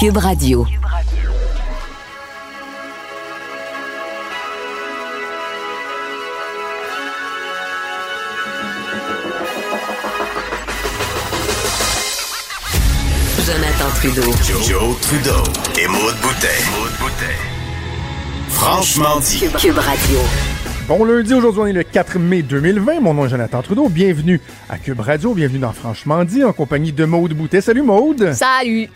Cube Radio. Jonathan Trudeau. Joe, Trudeau et Maude Boutet. Franchement dit. Cube, Cube Radio. Bon lundi, aujourd'hui on est le 4 mai 2020. Mon nom est Jonathan Trudeau. Bienvenue à Cube Radio, bienvenue dans Franchement dit en compagnie de Maude Boutet. Salut Maude. Salut!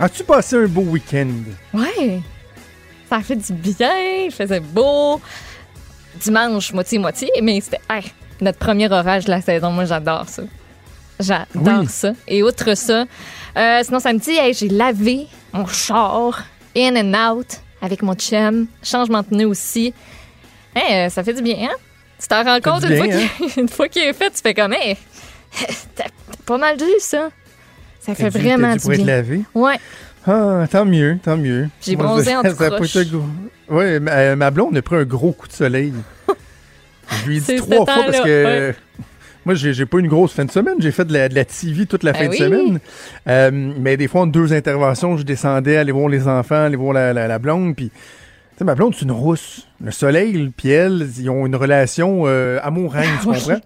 As-tu passé un beau week-end? Ouais! Ça a fait du bien, il faisait beau. Dimanche, moitié-moitié, mais c'était hey, notre premier orage de la saison. Moi, j'adore ça. J'adore Oui. ça. Et outre ça, euh, sinon, samedi, hey, j'ai lavé mon char in and out avec mon chum. Changement de pneu aussi. Hey, euh, ça fait du bien, hein? Tu t'en rends compte une, fois qu'il- une fois qu'il est fait, tu fais comme, hey, t'as t'as pas mal dû, ça. Ça fait vraiment du être bien. lavé? Ouais. Ah, tant mieux, tant mieux. J'ai bronzé en gros. Ouais, ma, euh, ma blonde a pris un gros coup de soleil. Je lui ai dit trois fois parce que ouais. moi, j'ai j'ai pas une grosse fin de semaine. J'ai fait de la, de la TV toute la Ben fin oui. de semaine. Euh, mais des fois, en deux interventions, je descendais aller voir les enfants, aller voir la, la- la blonde. Puis, tu sais, ma blonde, c'est une rousse. Le soleil, puis elle, ils ont une relation euh, amour-haine, tu Oui. comprends?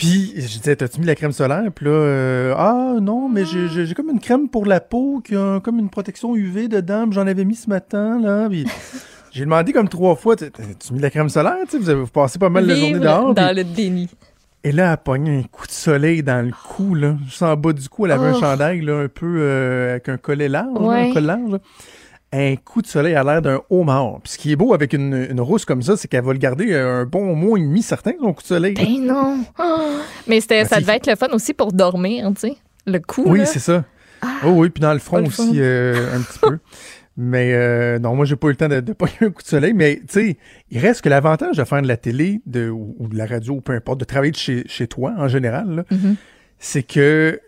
Puis je disais, t'as-tu mis la crème solaire? Puis là, euh, ah non, mais j'ai- comme une crème pour la peau qui a comme une protection UV dedans. J'en avais mis ce matin, là. Puis j'ai demandé comme trois fois, t'as-tu mis de la crème solaire? Tu vous, avez, vous passez pas mal la journée Vivre dehors. dans puis- le déni. et là, elle a pogné un coup de soleil dans le cou, là. Juste en bas du cou, elle avait un Oh. chandail, là, un peu euh, avec un collet large, là, un col large. là. Un coup de soleil à l'air d'un homard. Puis ce qui est beau avec une, une rousse comme ça, c'est qu'elle va le garder un bon mois et demi, certain, son coup de soleil. Ben non. Ah. Mais c'était, Ben, ça devait être le fun aussi pour dormir, tu sais. Le coup. Oui, c'est ça. oh oui, puis dans le front aussi, euh, un petit peu. Mais euh, non, moi, j'ai pas eu le temps de, de pogner un coup de soleil. Mais tu sais, il reste que l'avantage de faire de la télé de, ou, ou de la radio, ou peu importe, de travailler de chez, chez toi en général, Mhm. c'est que,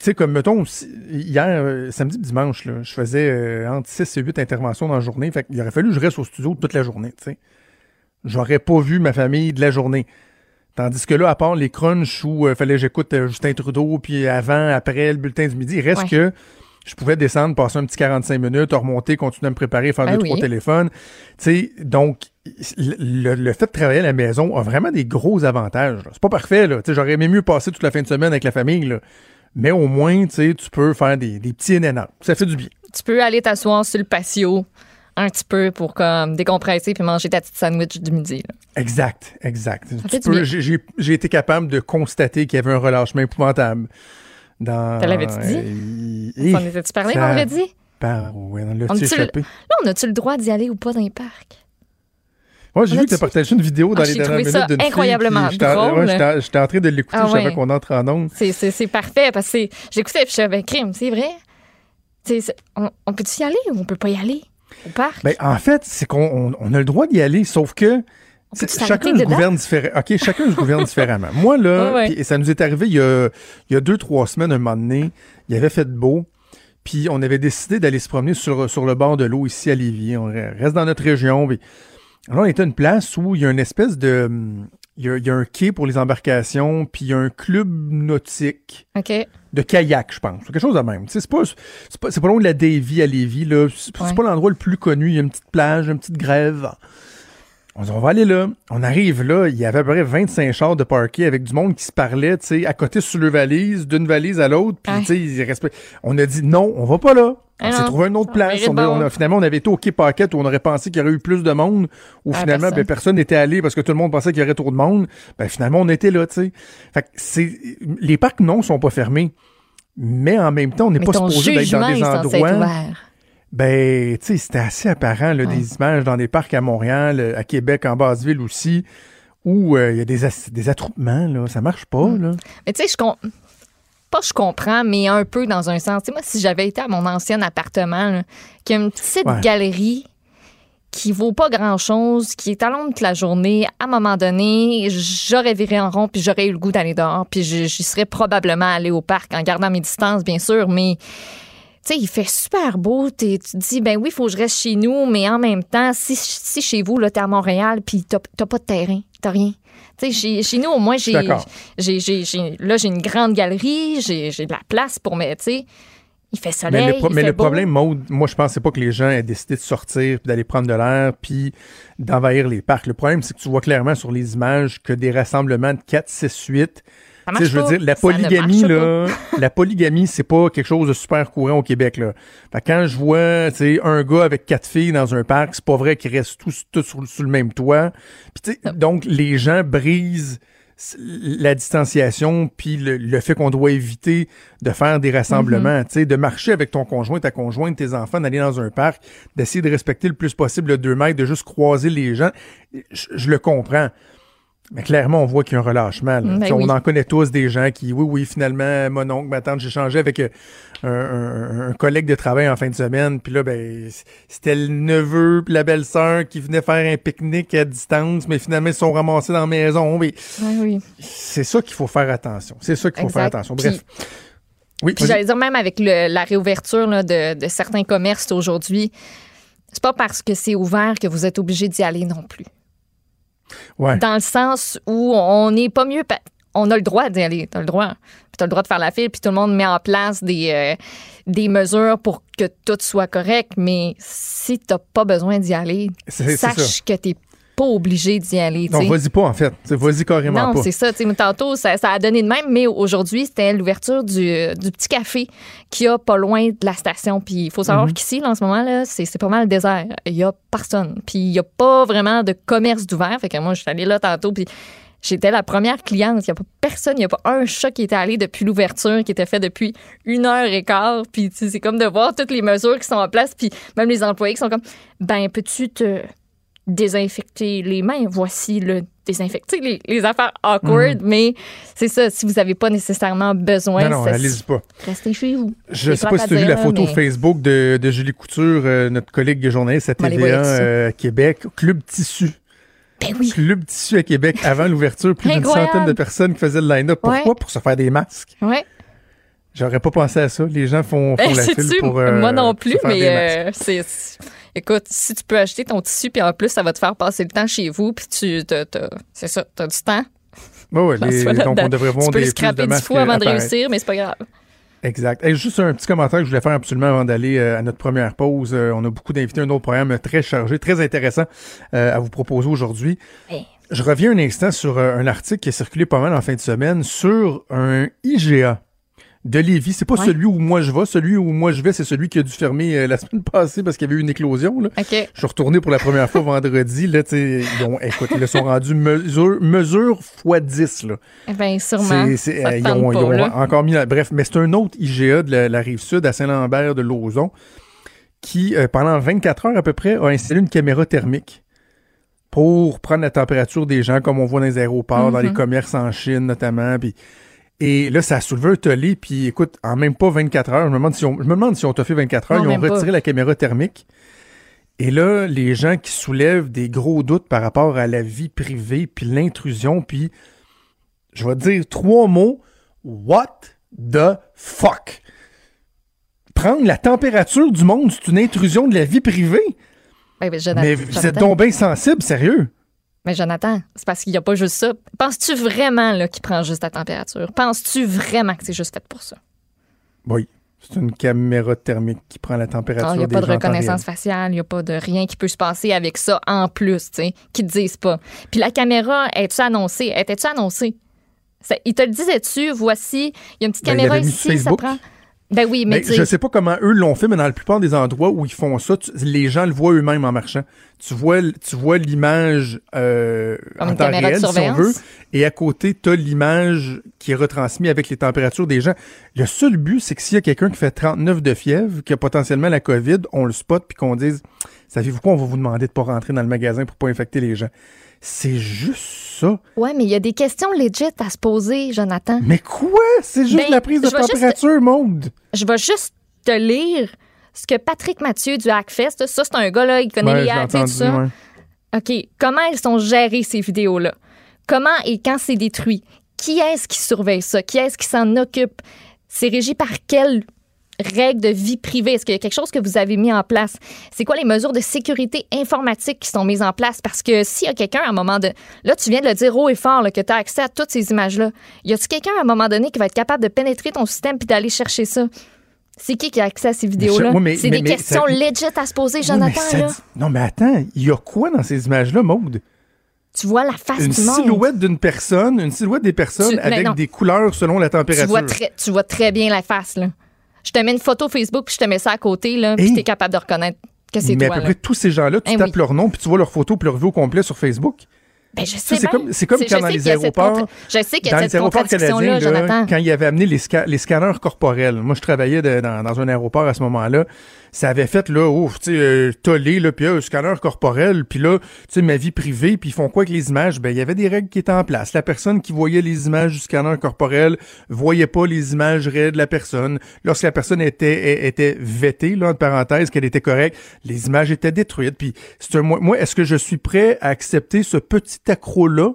tu sais, comme mettons, hier, euh, samedi dimanche, là, je faisais euh, entre 6 et 8 interventions dans la journée. Fait qu'il aurait fallu que je reste au studio toute la journée, tu sais. J'aurais pas vu ma famille de la journée. Tandis que là, à part les crunchs où il fallait que j'écoute euh, Justin Trudeau, puis avant, après, le bulletin du midi, il reste Ouais. que je pouvais descendre, passer un petit 45 minutes, remonter, continuer à me préparer, faire Ben deux, oui. trois téléphones. Tu sais, donc, le, fait de travailler à la maison a vraiment des gros avantages. C'est pas parfait, là. Tu sais, j'aurais aimé mieux passer toute la fin de semaine avec la famille, là. Mais au moins, tu sais, tu peux faire des, des petits out. Ça fait du bien. Tu peux aller t'asseoir sur le patio un petit peu pour comme décompresser puis manger ta petite sandwich du midi. là. Exact, exact. J'ai été capable de constater qu'il y avait un relâchement épouvantable. Dans, Te l'avais-tu dit? dit? On en était-tu parlé vendredi? Par, ouais, on l'a-tu le- échappé? Là, on a-tu le droit d'y aller ou pas dans les parcs? Moi, j'ai vu que tu as partagé une vidéo dans Ah, les dernières minutes ça d'une fille incroyablement qui- j'étais en- drôle. ouais, J'étais j'étais en train de l'écouter Ah ouais. avant qu'on entre en ondes. C'est, c'est, c'est parfait parce que j'écoutais puis je savais, crime, c'est vrai. C'est- on, on peut-tu y aller ou on peut pas y aller? Au parc? Ben, en fait, c'est qu'on on- on a le droit d'y aller, sauf que chacun se gouverne différemment. OK, chacun se gouverne différemment. Moi, là, ouais. puis- et ça nous est arrivé il y a, il y a deux, trois semaines, un moment donné, il avait fait beau, puis on avait décidé d'aller se promener sur, sur le bord de l'eau ici à Lévis. On reste dans notre région. Puis, alors, on était à une place où il y a une espèce de... hum, Il y a, il y a un quai pour les embarcations, puis il y a un club nautique OK. de kayak, je pense. Quelque chose de même. C'est pas, c'est pas, pas loin de la Davy à Lévis. là. C'est c'est Ouais. pas l'endroit le plus connu. Il y a une petite plage, une petite grève. On dit, on va aller là. On arrive là. Il y avait à peu près 25 chars de parquet avec du monde qui se parlait, tu sais, à côté sur le valise, d'une valise à l'autre. Puis, tu sais, ils respect- On a dit, non, on va pas là. On Ah s'est non, trouvé une autre on place. On a- on a- finalement, on avait été au Quai Paquette où on aurait pensé qu'il y aurait eu plus de monde. Où Ah, finalement, personne. ben, personne n'était allé parce que tout le monde pensait qu'il y aurait trop de monde. Ben, finalement, on était là, tu sais. Fait que c'est, les parcs, non, sont pas fermés. Mais en même temps, on n'est pas supposé d'être dans des endroits. Ben, tu sais, c'était assez apparent, là, des images dans des parcs à Montréal, euh, à Québec, en Basse-Ville aussi, où euh, il y a des, des attroupements, là. Ça marche pas, Mm. là. Mais tu sais, je com- pas je comprends, mais un peu dans un sens. Moi, si j'avais été à mon ancien appartement, là, qui a une petite Ouais. galerie qui vaut pas grand-chose, qui est à l'ombre toute la journée, à un moment donné, j'aurais viré en rond, puis j'aurais eu le goût d'aller dehors, puis j'y serais probablement allé au parc en gardant mes distances, bien sûr, mais tu sais, il fait super beau. tu te dis, ben oui, il faut que je reste chez nous, mais en même temps, si, si chez vous, là, t'es à Montréal, puis t'as pas de terrain, t'as rien. Tu sais, chez, chez nous, au moins, j'ai, là, j'ai une grande galerie, j'ai, de la place pour me, tu sais. Il fait soleil. Mais le, pro- il mais fait le beau. problème, Maude, moi, je pensais pas que les gens aient décidé de sortir, puis d'aller prendre de l'air, puis d'envahir les parcs. Le problème, c'est que tu vois clairement sur les images que des rassemblements de 4, 6, 8. Je veux pas. dire, la polygamie, là, la polygamie, c'est pas quelque chose de super courant au Québec, là. Fait quand je vois, tu un gars avec quatre filles dans un parc, c'est pas vrai qu'ils restent tous, tous sur, sur le même toit. Puis, donc, les gens brisent la distanciation, puis le, le fait qu'on doit éviter de faire des rassemblements, tu sais, de marcher avec ton conjoint, ta conjointe, tes enfants, d'aller dans un parc, d'essayer de respecter le plus possible le 2 mètres, de juste croiser les gens. Je, je le comprends. Mais clairement, on voit qu'il y a un relâchement. là. Ben oui. On en connaît tous des gens qui, oui, oui, finalement, mon oncle, ma tante, j'ai changé avec euh, un, un- un collègue de travail en fin de semaine, puis là, ben, c'était le neveu puis la belle-sœur qui venaient faire un pique-nique à distance, mais finalement, ils se sont ramassés dans la maison. Mais Ouais, oui. c'est ça qu'il faut faire attention. C'est ça qu'il faut faire attention. Puis- Bref. oui, Puis j'allais dire, même avec le- la réouverture là, de, de certains commerces aujourd'hui, c'est pas parce que c'est ouvert que vous êtes obligé d'y aller non plus. Ouais. Dans le sens où on n'est pas mieux. On a le droit d'y aller, t'as le droit. Puis t'as le droit de faire la file, puis tout le monde met en place des, euh, des mesures pour que tout soit correct. Mais si t'as pas besoin d'y aller, sache ça. que t'es pas obligé d'y aller. tu Non, vas-y pas, en fait. Vas-y carrément Non, pas. c'est ça. Tantôt, ça, ça a donné de même, mais aujourd'hui, c'était l'ouverture du, du petit café qui a pas loin de la station. Puis il faut savoir Mhm. qu'ici, en ce moment, là, c'est pas mal le désert. Il y a personne. Puis il y a pas vraiment de commerce d'ouvert. Fait que moi, je suis allée là tantôt, puis j'étais la première cliente. Il y a pas personne, il y a pas un chat qui était allé depuis l'ouverture, qui était fait depuis une heure et quart. Puis c'est comme de voir toutes les mesures qui sont en place, puis même les employés qui sont comme, ben, peux-tu te désinfecter les mains. Voici le désinfecter, les, les affaires awkward, mais c'est ça, si vous n'avez pas nécessairement besoin, Mhm. non, non, ça- allez-y pas. restez chez vous. Je C'est sais pas si tu as vu la photo mais- Facebook de, de Julie Couture, euh, notre collègue journaliste à TVA euh, Québec, Club Tissu. Ben oui. Club Tissu à Québec avant l'ouverture, plus d'une centaine de personnes qui faisaient le line-up. Pourquoi? Ouais. Pour se faire des masques. Ouais. J'aurais pas pensé à ça. Les gens font, font Ben, la file pour. euh, moi non plus, mais euh, c'est. Écoute, si tu peux acheter ton tissu, puis en plus, ça va te faire passer le temps chez vous, puis tu. C'est ça, tu as du temps. Ouais, ouais, les- donc, on devrait voir tu peux des plus de scraper dix masques fois avant de apparaître. réussir, mais c'est pas grave. Exact. Et juste un petit commentaire que je voulais faire absolument avant d'aller euh, à notre première pause. Euh, on a beaucoup d'invités, un autre programme très chargé, très intéressant euh, à vous proposer aujourd'hui. Hey. Je reviens un instant sur euh, un article qui a circulé pas mal en fin de semaine sur un IGA de Lévis. C'est pas Ouais. celui où moi je vais. Celui où moi je vais, c'est celui qui a dû fermer euh, la semaine passée parce qu'il y avait eu une éclosion. Là. Je suis retourné pour la première fois vendredi. Là, ils ont, écoute, ils sont rendus mesure, mesure fois 10. Là. Eh bien, sûrement. Euh, ils ont, ils encore mis. la- Bref, mais c'est un autre IGA de la, la rive sud à Saint-Lambert de Lauson qui, euh, pendant 24 heures à peu près, a installé une caméra thermique pour prendre la température des gens, comme on voit dans les aéroports, dans les Mhm. commerces en Chine notamment. Puis, et là, ça a soulevé un tollé. Puis, écoute, en même pas 24 heures, je me demande si on, je me demande si on t'a fait 24 heures, Non, ils ont pas. retiré la caméra thermique. Et là, les gens qui soulèvent des gros doutes par rapport à la vie privée, puis l'intrusion, puis je vais te dire trois mots. What the fuck? Prendre la température du monde, c'est une intrusion de la vie privée? Ben, ben, Jonathan- Mais vous êtes donc bien sensible, sérieux? Mais Jonathan, c'est parce qu'il n'y a pas juste ça. Penses-tu vraiment qu'il prend juste ta température? Penses-tu vraiment que c'est juste fait pour ça? Oui. C'est une caméra thermique qui prend la Ah, température Il n'y a des pas de gens reconnaissance faciale, il n'y a pas de rien qui peut se passer avec ça en plus, tu sais, qui te disent pas. Puis la caméra, es-tu annoncée? Était-tu annoncée? Ça- il te le disait-tu? Voici, il y a une petite Ben, caméra ici, ça prend. Ben oui, mais tu je sais, pas comment eux l'ont fait, mais dans la plupart des endroits où ils font ça, tu- les gens le voient eux-mêmes en marchant. Tu vois, tu vois l'image euh, en temps réel, si on veut, et à côté, tu as l'image qui est retransmise avec les températures des gens. Le seul but, c'est que s'il y a quelqu'un qui fait 39 de fièvre, qui a potentiellement la COVID, on le spot, puis qu'on dise, savez-vous quoi, on va vous demander de pas rentrer dans le magasin pour pas infecter les gens. C'est juste ça. ouais, mais il y a des questions legit à se poser, Jonathan. Mais quoi? C'est juste Ben, la prise de juste- température, Maude. Je vais juste te lire ce que Patrick Mathieu du Hackfest, ça c'est un gars là, il connaît Ouais, les hacks et tout ça. ouais. OK. Comment elles sont gérées, ces vidéos-là? Comment et quand c'est détruit? Qui est-ce qui surveille ça? Qui est-ce qui s'en occupe? C'est régi par quelles règles de vie privée? Est-ce qu'il y a quelque chose que vous avez mis en place? C'est quoi les mesures de sécurité informatique qui sont mises en place? Parce que s'il y a quelqu'un à un moment de... Là, tu viens de le dire haut et fort là, que tu as accès à toutes ces images-là. Y a-tu quelqu'un à un moment donné qui va être capable de pénétrer ton système puis d'aller chercher ça? C'est qui qui a accès à ces vidéos-là? C'est des questions legit à se poser, Jonathan. là. Non, mais attends, il y a quoi dans ces images-là, Maude? Tu vois la face une du monde. Une silhouette d'une personne, une silhouette des personnes avec des couleurs selon la température. Tu vois, très, tu vois très bien la face, là. Je te mets une photo Facebook, puis je te mets ça à côté, là, puis tu es capable de reconnaître que c'est toi. Mais à peu près tous ces gens-là, tu eh tapes leur nom, puis tu vois leur photo, puis leur vue au complet sur Facebook. Ben, je sais c'est comme, c'est comme quand dans les aéroports. Je sais qu'il y a cette contradiction-là, Jonathan. Quand il y avait amené les, les scanners corporels. Moi, je travaillais dans, dans, un aéroport à ce moment-là ça avait fait là, ouf, tu sais, euh, tollé, là, puis un scanner corporel, puis là, tu sais, ma vie privée, puis ils font quoi avec les images? Ben, il y avait des règles qui étaient en place. La personne qui voyait les images du scanner corporel voyait pas les images réelles de la personne. Lorsque la personne était, était vêtée, là, entre parenthèses, qu'elle était correcte, les images étaient détruites. Puis, c'est un, moi, est-ce que je suis prêt à accepter ce petit accro-là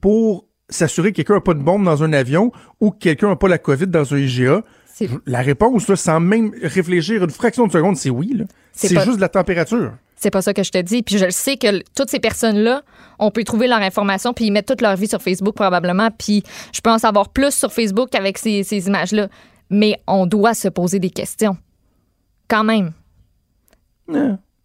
pour s'assurer que quelqu'un n'a pas de bombe dans un avion ou que quelqu'un n'a pas la COVID dans un IGA? La réponse, là, sans même réfléchir une fraction de seconde, c'est oui. C'est juste de la température. C'est pas ça que je te dis. Puis je le sais que toutes ces personnes-là, on peut trouver leur information puis ils mettent toute leur vie sur Facebook probablement. Puis je peux en savoir plus sur Facebook avec ces, ces images-là. Mais on doit se poser des questions. Quand même.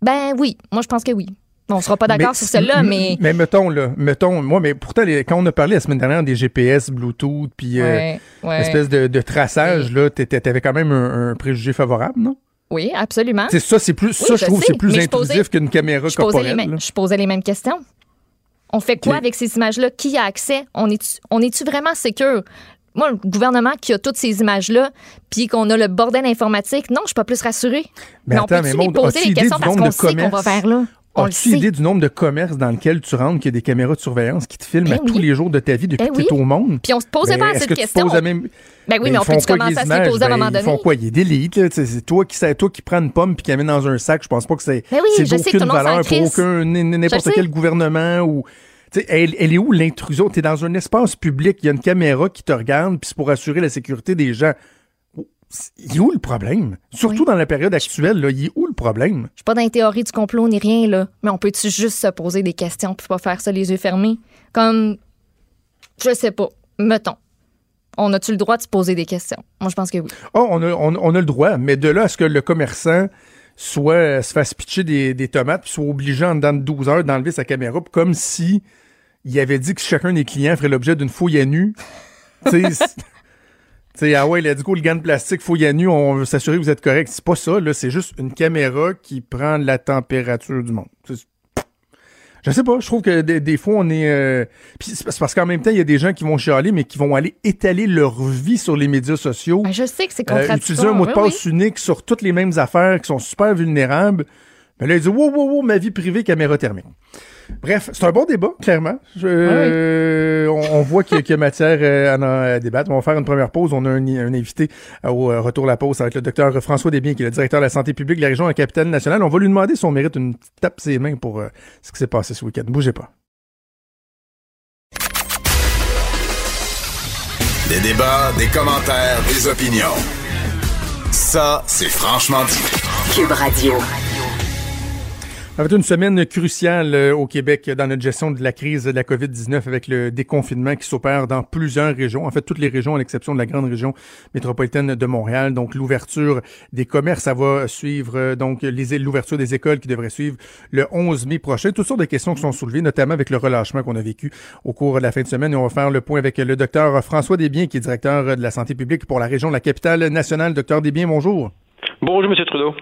Ben oui, moi je pense que oui. On sera pas d'accord sur celle-là, mais. Mais mettons, là, mettons, moi, mais pourtant, quand on a parlé la semaine dernière des GPS, Bluetooth, puis euh, espèce de, traçage, là, t'avais quand même un, préjugé favorable, non? Oui, absolument. C'est ça, c'est plus, ça, je, trouve, c'est plus intrusif qu'une caméra je corporelle. je posais les mêmes questions. On fait quoi avec ces images-là? Qui a accès? On est-tu on est vraiment sécure? Moi, le gouvernement qui a toutes ces images-là, puis qu'on a le bordel informatique, non, je suis pas plus rassurée. Mais, mais on peut mais poser les questions parce qu'on sait qu'on va faire là? As-tu idée du nombre de commerces dans lequel tu rentres, qu'il y a des caméras de surveillance qui te filment ben à tous les jours de ta vie depuis ben que tu es au monde? Puis on se posait pas cette question. Même... Ben oui, mais, on peut commencer à se poser à un moment donné. Ils font quoi? Il y a des lits. C'est toi qui, toi qui prends une pomme puis qui la mets dans un sac. Je pense pas que c'est oui, d'aucune valeur pour aucun n'importe quel gouvernement ou. Elle, elle, est où l'intrusion? Tu es dans un espace public, il y a une caméra qui te regarde, puis c'est pour assurer la sécurité des gens il est où le problème? Surtout dans la période actuelle, là, il est où le problème? Je suis pas dans les théories du complot ni rien, là. Mais on peut-tu juste se poser des questions puis pas faire ça les yeux fermés? Comme, je sais pas, mettons. On a-tu le droit de se poser des questions? Moi, je pense que oui. Oh, on a, on, a le droit, mais de là à ce que le commerçant soit euh, se fasse pitcher des, tomates puis soit obligé en dedans de 12 heures d'enlever sa caméra comme si il avait dit que chacun des clients ferait l'objet d'une fouille à nu. sais, ah ouais, il a dit le gant de plastique fouille à nu, on veut s'assurer que vous êtes correct. C'est pas ça, là, c'est juste une caméra qui prend la température du monde. Je sais pas, je trouve que des, fois on est. Euh, c'est parce qu'en même temps, il y a des gens qui vont chialer, mais qui vont aller étaler leur vie sur les médias sociaux. Ben, je sais que c'est euh, contradictoire. utiliser un mot de passe unique sur toutes les mêmes affaires qui sont super vulnérables. Mais là, il dit wow, wow, wow, ma vie privée, caméra thermique. Bref, c'est un bon débat, clairement. Je, euh, on, voit qu'il y, a matière euh, à, débattre. On va faire une première pause. On a un, invité au euh, retour de la pause. Être le docteur François Desbiens, qui est le directeur de la santé publique de la région de la capitale nationale. On va lui demander si on mérite une tape ses mains pour ce qui s'est passé ce week-end. Bougez pas. Des débats, des commentaires, des opinions. Ça, c'est franchement dit. Cube Radio. Être une semaine cruciale euh, au Québec dans notre gestion de la crise de la COVID-19 avec le déconfinement qui s'opère dans plusieurs régions, en fait toutes les régions à l'exception de la grande région métropolitaine de Montréal. Donc l'ouverture des commerces, ça va suivre euh, donc l'ouverture des écoles qui devrait suivre le 11 mai prochain. Toutes sortes de questions qui sont soulevées, notamment avec le relâchement qu'on a vécu au cours de la fin de semaine. Et on va faire le point avec le docteur François Desbiens, qui est directeur de la santé publique pour la région de la capitale nationale. Docteur Desbiens, bonjour. Bonjour, Monsieur Trudeau.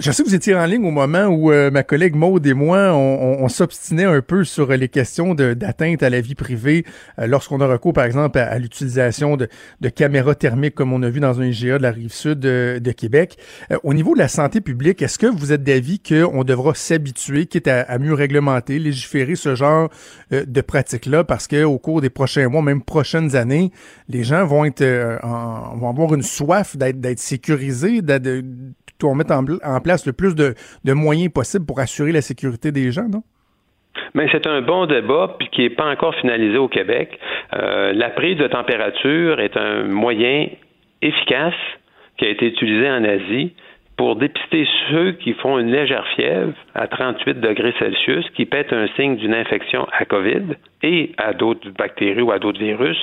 Je sais que vous étiez en ligne au moment où euh, ma collègue Maude et moi, on, s'obstinait un peu sur les questions d'atteinte à la vie privée euh, lorsqu'on a recours, par exemple, à, l'utilisation de, caméras thermiques comme on a vu dans un IGA de la rive sud de, Québec. Euh, au niveau de la santé publique, est-ce que vous êtes d'avis qu'on devra s'habituer, quitte à, à, mieux réglementer, légiférer ce genre de pratiques-là, parce qu'au cours des prochains mois, même prochaines années, les gens vont être vont avoir une soif d'être sécurisés, d'être on met en, en, place le plus de, moyens possibles pour assurer la sécurité des gens, non? Mais c'est un bon débat puis qui n'est pas encore finalisé au Québec. Euh, la prise de température est un moyen efficace qui a été utilisé en Asie pour dépister ceux qui font une légère fièvre à 38 degrés Celsius, qui pètent un signe d'une infection à COVID et à d'autres bactéries ou à d'autres virus,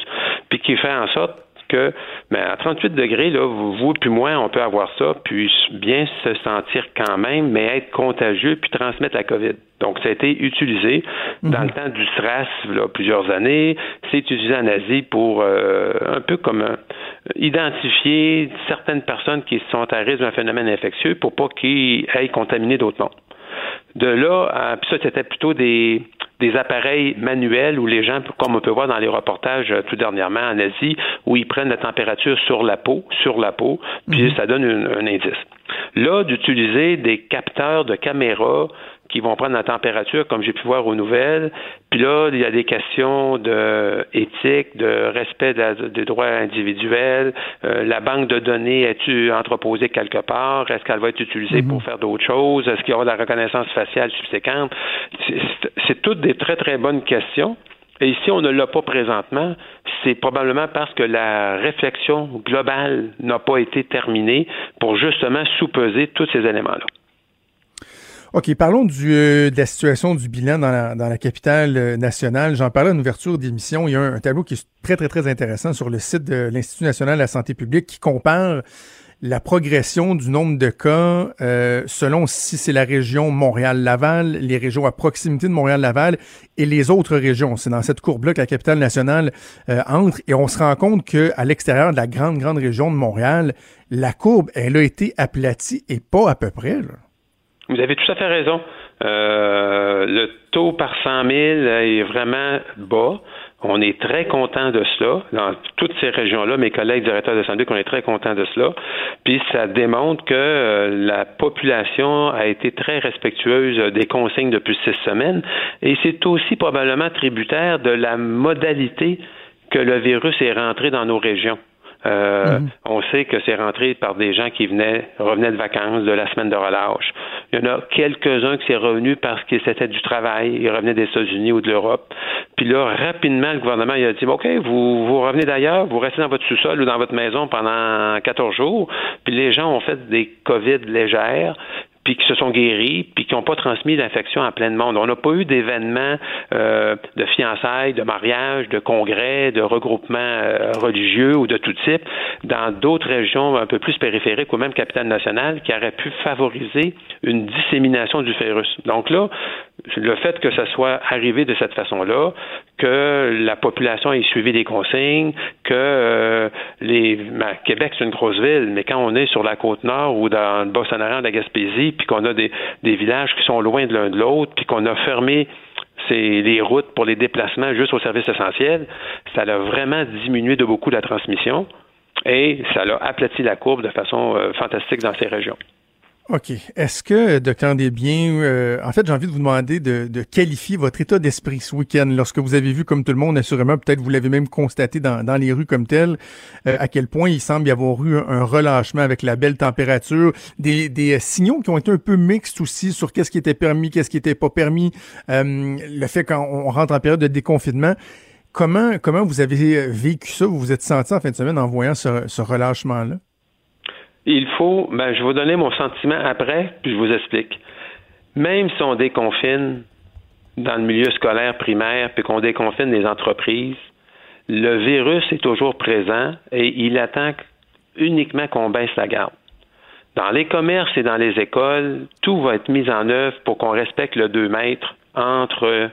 puis qui fait en sorte que mais à 38 degrés, là, vous, puis moi, on peut avoir ça, puis bien se sentir quand même, mais être contagieux puis transmettre la COVID. Donc, ça a été utilisé dans le mhm. temps du SRAS, là, plusieurs années. C'est utilisé en Asie pour euh, un peu comme euh, identifier certaines personnes qui sont à risque d'un phénomène infectieux pour pas qu'ils aillent contaminer d'autres mondes. De là, puis ça, c'était plutôt des, des appareils manuels où les gens, comme on peut voir dans les reportages euh, tout dernièrement en Asie, où ils prennent la température sur la peau, sur la peau, puis mhm. ça donne un indice. Là, d'utiliser des capteurs de caméra qui vont prendre la température, comme j'ai pu voir aux nouvelles. Puis là, il y a des questions de éthique, de respect des droits individuels. Euh, la banque de données est-tu entreposée quelque part? Est-ce qu'elle va être utilisée pour mhm. faire d'autres choses? Est-ce qu'il y aura de la reconnaissance faciale subséquente? C'est toutes des très, très bonnes questions. Et ici, on ne l'a pas présentement. C'est probablement parce que la réflexion globale n'a pas été terminée pour justement sous-peser tous ces éléments-là. OK, parlons du, euh, de la situation du bilan dans la, dans la capitale euh, nationale. J'en parlais en ouverture d'émission. Il y a un, tableau qui est très, très, très intéressant sur le site de l'Institut national de la santé publique qui compare la progression du nombre de cas euh, selon si c'est la région Montréal-Laval, les régions à proximité de Montréal-Laval et les autres régions. C'est dans cette courbe-là que la capitale nationale entre et on se rend compte qu'à l'extérieur de la grande, grande région de Montréal, la courbe, elle a été aplatie et pas à peu près. Là. Vous avez tout à fait raison. Euh, le taux par 100 000 est vraiment bas. On est très content de cela. Dans toutes ces régions-là, mes collègues directeurs de santé, on est très contents de cela. Puis ça démontre que euh, la population a été très respectueuse des consignes depuis six semaines. Et c'est aussi probablement tributaire de la modalité que le virus est rentré dans nos régions. Euh, mhm. On sait que c'est rentré par des gens qui venaient, revenaient de vacances, de la semaine de relâche. Il y en a quelques-uns qui sont revenus parce que c'était du travail. Ils revenaient des États-Unis ou de l'Europe. Puis là, rapidement, le gouvernement il a dit OK, vous, vous revenez d'ailleurs, vous restez dans votre sous-sol ou dans votre maison pendant 14 jours. Puis les gens ont fait des COVID légères puis qui se sont guéris, puis qui n'ont pas transmis l'infection à plein de monde. On n'a pas eu d'événements euh, de fiançailles, de mariages, de congrès, de regroupements euh, religieux ou de tout type dans d'autres régions un peu plus périphériques ou même capitale nationale qui auraient pu favoriser une dissémination du virus. Donc là, le fait que ça soit arrivé de cette façon-là, que la population ait suivi des consignes, que euh, les ben, Québec c'est une grosse ville, mais quand on est sur la côte nord ou dans le Bas-Saint-Laurent, la Gaspésie, puis qu'on a des, villages qui sont loin de l'un de l'autre, puis qu'on a fermé les routes pour les déplacements juste aux services essentiels, ça a vraiment diminué de beaucoup la transmission et ça a aplati la courbe de façon euh, fantastique dans ces régions. OK. Est-ce que, docteur Desbiens, euh, en fait, j'ai envie de vous demander de, qualifier votre état d'esprit ce week-end, lorsque vous avez vu, comme tout le monde, assurément, peut-être vous l'avez même constaté dans, les rues comme tel, euh, à quel point il semble y avoir eu un, relâchement avec la belle température, des, des signaux qui ont été un peu mixtes aussi sur qu'est-ce qui était permis, qu'est-ce qui était pas permis, euh, le fait qu'on rentre en période de déconfinement. Comment, comment vous avez vécu ça, vous vous êtes senti en fin de semaine en voyant ce, ce relâchement-là? Il faut, ben, je vais vous donner mon sentiment après, puis je vous explique. Même si on déconfine dans le milieu scolaire primaire, puis qu'on déconfine les entreprises, le virus est toujours présent et il attend uniquement qu'on baisse la garde. Dans les commerces et dans les écoles, tout va être mis en œuvre pour qu'on respecte le 2 mètres entre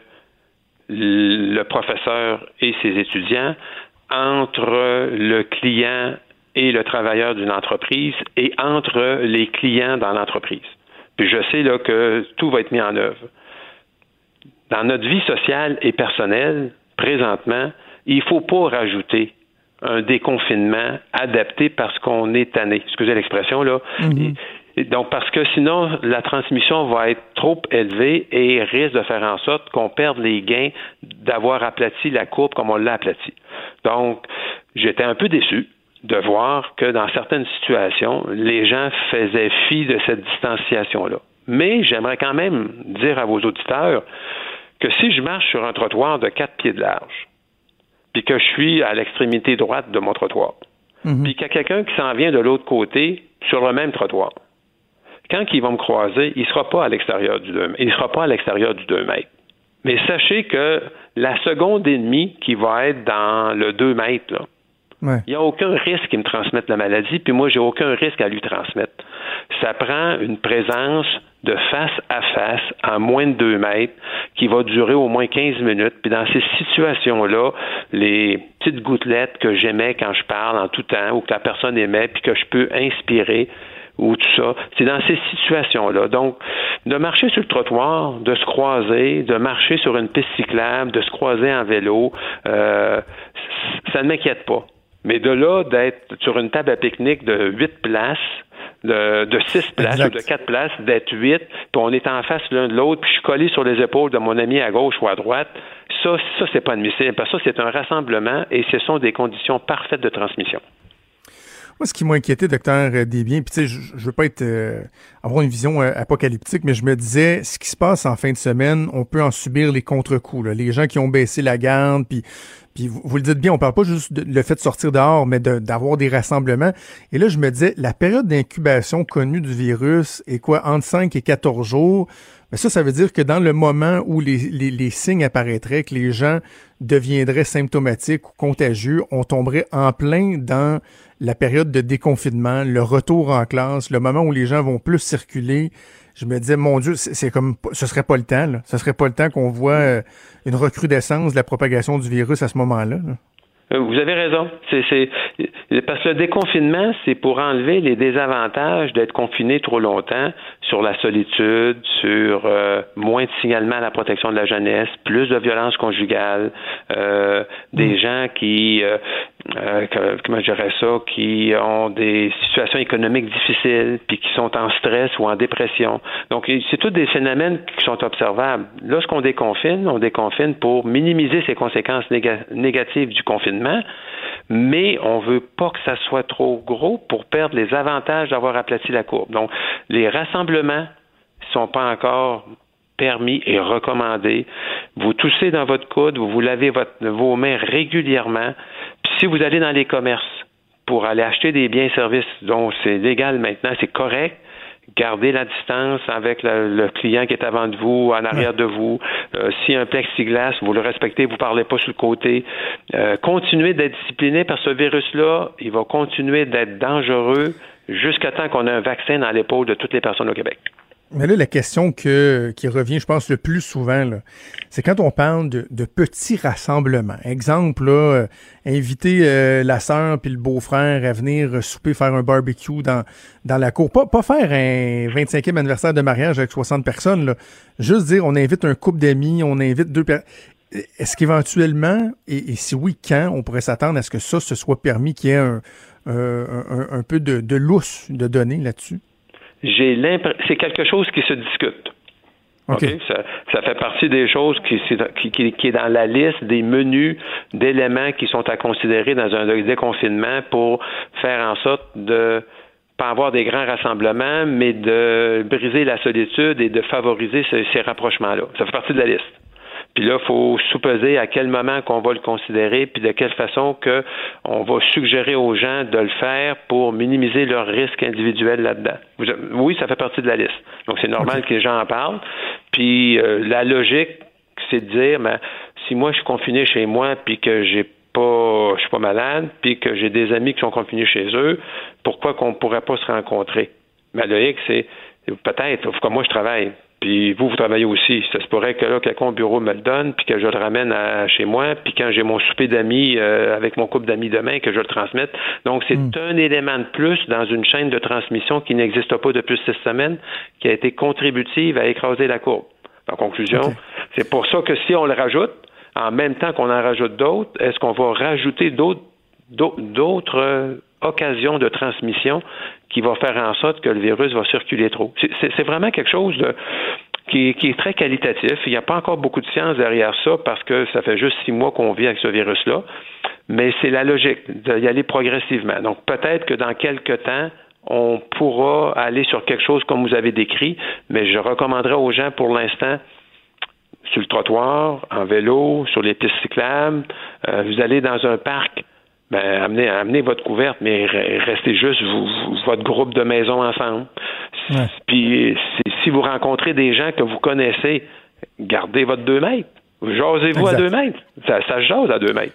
le professeur et ses étudiants, entre le client et le travailleur d'une entreprise et entre les clients dans l'entreprise. Puis je sais là que tout va être mis en œuvre. Dans notre vie sociale et personnelle, présentement, il ne faut pas rajouter un déconfinement adapté parce qu'on est tanné. Excusez l'expression là. Mhm. donc parce que sinon la transmission va être trop élevée et risque de faire en sorte qu'on perde les gains d'avoir aplati la courbe comme on l'a aplati. Donc j'étais un peu déçu de voir que dans certaines situations, les gens faisaient fi de cette distanciation-là. Mais j'aimerais quand même dire à vos auditeurs que si je marche sur un trottoir de quatre pieds de large, puis que je suis à l'extrémité droite de mon trottoir, mhm. puis qu'il y a quelqu'un qui s'en vient de l'autre côté sur le même trottoir, quand il va me croiser, il ne sera pas à l'extérieur du 2 Il sera pas à l'extérieur du 2 mètres. Mais sachez que la seconde et demie qui va être dans le 2 mètres, là, Il n'y a aucun risque qu'il me transmette la maladie, puis moi, j'ai aucun risque à lui transmettre. Ça prend une présence de face à face à moins de deux mètres qui va durer au moins 15 minutes. Puis dans ces situations-là, les petites gouttelettes que j'aimais quand je parle en tout temps ou que la personne aimait, puis que je peux inspirer, ou tout ça. C'est dans ces situations-là. Donc, de marcher sur le trottoir, de se croiser, de marcher sur une piste cyclable, de se croiser en vélo, euh, ça ne m'inquiète pas. Mais de là, d'être sur une table à pique-nique de huit places, de, de six places ou de quatre places, d'être huit, puis on est en face l'un de l'autre, puis je suis collé sur les épaules de mon ami à gauche ou à droite, ça, ça, c'est pas admissible. Parce que ça, c'est un rassemblement et ce sont des conditions parfaites de transmission. Moi, ce qui m'a inquiété, docteur Desbiens, puis tu sais, je, je veux pas être euh, avoir une vision euh, apocalyptique, mais je me disais, ce qui se passe en fin de semaine, on peut en subir les contre-coups. Les gens qui ont baissé la garde, puis puis vous, le dites bien, on parle pas juste de le fait de sortir dehors, mais d'avoir des rassemblements. Et là, je me disais, la période d'incubation connue du virus est quoi, entre 5 et 14 jours? Mais ça, ça veut dire que dans le moment où les, les, signes apparaîtraient, que les gens deviendraient symptomatiques ou contagieux, on tomberait en plein dans la période de déconfinement, le retour en classe, le moment où les gens vont plus circuler. Je me disais, mon Dieu, c'est comme, ce serait pas le temps, là. Ce serait pas le temps qu'on voit euh, une recrudescence de la propagation du virus à ce moment-là. là euh, vous avez raison. C'est, parce que le déconfinement, c'est pour enlever les désavantages d'être confiné trop longtemps sur la solitude, sur euh, moins de signalement à la protection de la jeunesse, plus de violence conjugale, euh, des mm. gens qui, comment je dirais ça, qui ont des situations économiques difficiles, puis qui sont en stress ou en dépression. Donc, c'est tous des phénomènes qui sont observables. Lorsqu'on déconfine, on déconfine pour minimiser ces conséquences négatives du confinement mais on veut pas que ça soit trop gros pour perdre les avantages d'avoir aplati la courbe. Donc, les rassemblements sont pas encore permis et recommandés. Vous toussez dans votre coude, vous vous lavez vos mains régulièrement. Puis si vous allez dans les commerces pour aller acheter des biens et services dont c'est légal maintenant, c'est correct, Gardez la distance avec le, client qui est avant de vous, en arrière de vous. Euh, si un plexiglas, vous le respectez, vous parlez pas sur le côté. Euh, continuez d'être discipliné que ce virus-là, il va continuer d'être dangereux jusqu'à temps qu'on ait un vaccin dans l'épaule de toutes les personnes au Québec. Mais là, la question que, qui revient, je pense, le plus souvent, c'est quand on parle de, petits rassemblements. Exemple, euh, inviter euh, la sœur puis le beau-frère à venir souper, faire un barbecue dans, dans la cour. Pas, pas faire un 25e anniversaire de mariage avec 60 personnes. Là. Juste dire, on invite un couple d'amis, on invite deux personnes. Est-ce qu'éventuellement, et, si oui, quand, on pourrait s'attendre à ce que ça se soit permis, qu'il y ait un, un, un, peu de, de lousse de données là-dessus? J'ai l'impression, c'est quelque chose qui se discute. Ça, ça, fait partie des choses qui, qui, qui, est dans la liste des menus d'éléments qui sont à considérer dans un déconfinement pour faire en sorte de pas avoir des grands rassemblements, mais de briser la solitude et de favoriser ces rapprochements-là. Ça fait partie de la liste. Puis là, il faut sous-peser à quel moment qu'on va le considérer, puis de quelle façon que on va suggérer aux gens de le faire pour minimiser leur risque individuel là-dedans. Oui, ça fait partie de la liste. Donc, c'est normal que les gens en parlent. Puis euh, la logique, c'est de dire, ben, si moi je suis confiné chez moi, puis que j'ai pas, je suis pas malade, puis que j'ai des amis qui sont confinés chez eux, pourquoi qu'on pourrait pas se rencontrer? Ma logique, c'est peut-être, comme moi je travaille, puis vous, vous travaillez aussi. Ça se pourrait que là, quelqu'un au bureau me le donne, puis que je le ramène à, chez moi, puis quand j'ai mon souper d'amis euh, avec mon couple d'amis demain, que je le transmette. Donc, c'est hmm. un élément de plus dans une chaîne de transmission qui n'existe pas depuis six semaines, qui a été contributive à écraser la courbe. En conclusion, c'est pour ça que si on le rajoute, en même temps qu'on en rajoute d'autres, est-ce qu'on va rajouter d'autres d'autres occasions de transmission qui va faire en sorte que le virus va circuler trop. C'est vraiment quelque chose de, qui, est très qualitatif. Il n'y a pas encore beaucoup de science derrière ça parce que ça fait juste six mois qu'on vit avec ce virus-là. Mais c'est la logique d'y aller progressivement. Donc peut-être que dans quelques temps, on pourra aller sur quelque chose comme vous avez décrit, mais je recommanderais aux gens pour l'instant sur le trottoir, en vélo, sur les pistes cyclables, euh, vous allez dans un parc, ben, amenez, amenez votre couverte, mais restez juste votre groupe de maison ensemble. Puis si vous rencontrez des gens que vous connaissez, gardez votre deux mètres. Jasez-vous à deux mètres. Ça, ça jase à deux mètres.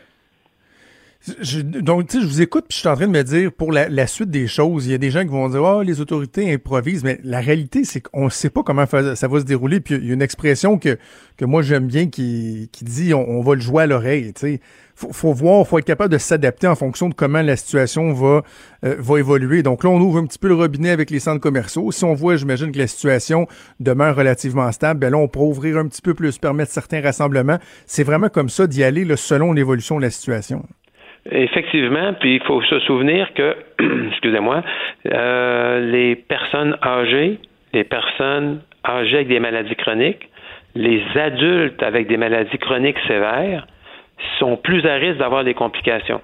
Donc, tu sais, je vous écoute, puis je suis en train de me dire, pour la, suite des choses, il y a des gens qui vont dire, oh, les autorités improvisent, mais la réalité, c'est qu'on ne sait pas comment ça va se dérouler. Puis il y a une expression que, que moi j'aime bien qui, qui dit, on, va le jouer à l'oreille, tu sais. Faut, faut voir, faut être capable de s'adapter en fonction de comment la situation va, euh, va évoluer. Donc là, on ouvre un petit peu le robinet avec les centres commerciaux. Si on voit, j'imagine que la situation demeure relativement stable, ben là, on pourra ouvrir un petit peu plus, permettre certains rassemblements. C'est vraiment comme ça d'y aller là, selon l'évolution de la situation. Effectivement, puis il faut se souvenir que, excusez-moi, euh, les personnes âgées, les personnes âgées avec des maladies chroniques, les adultes avec des maladies chroniques sévères sont plus à risque d'avoir des complications.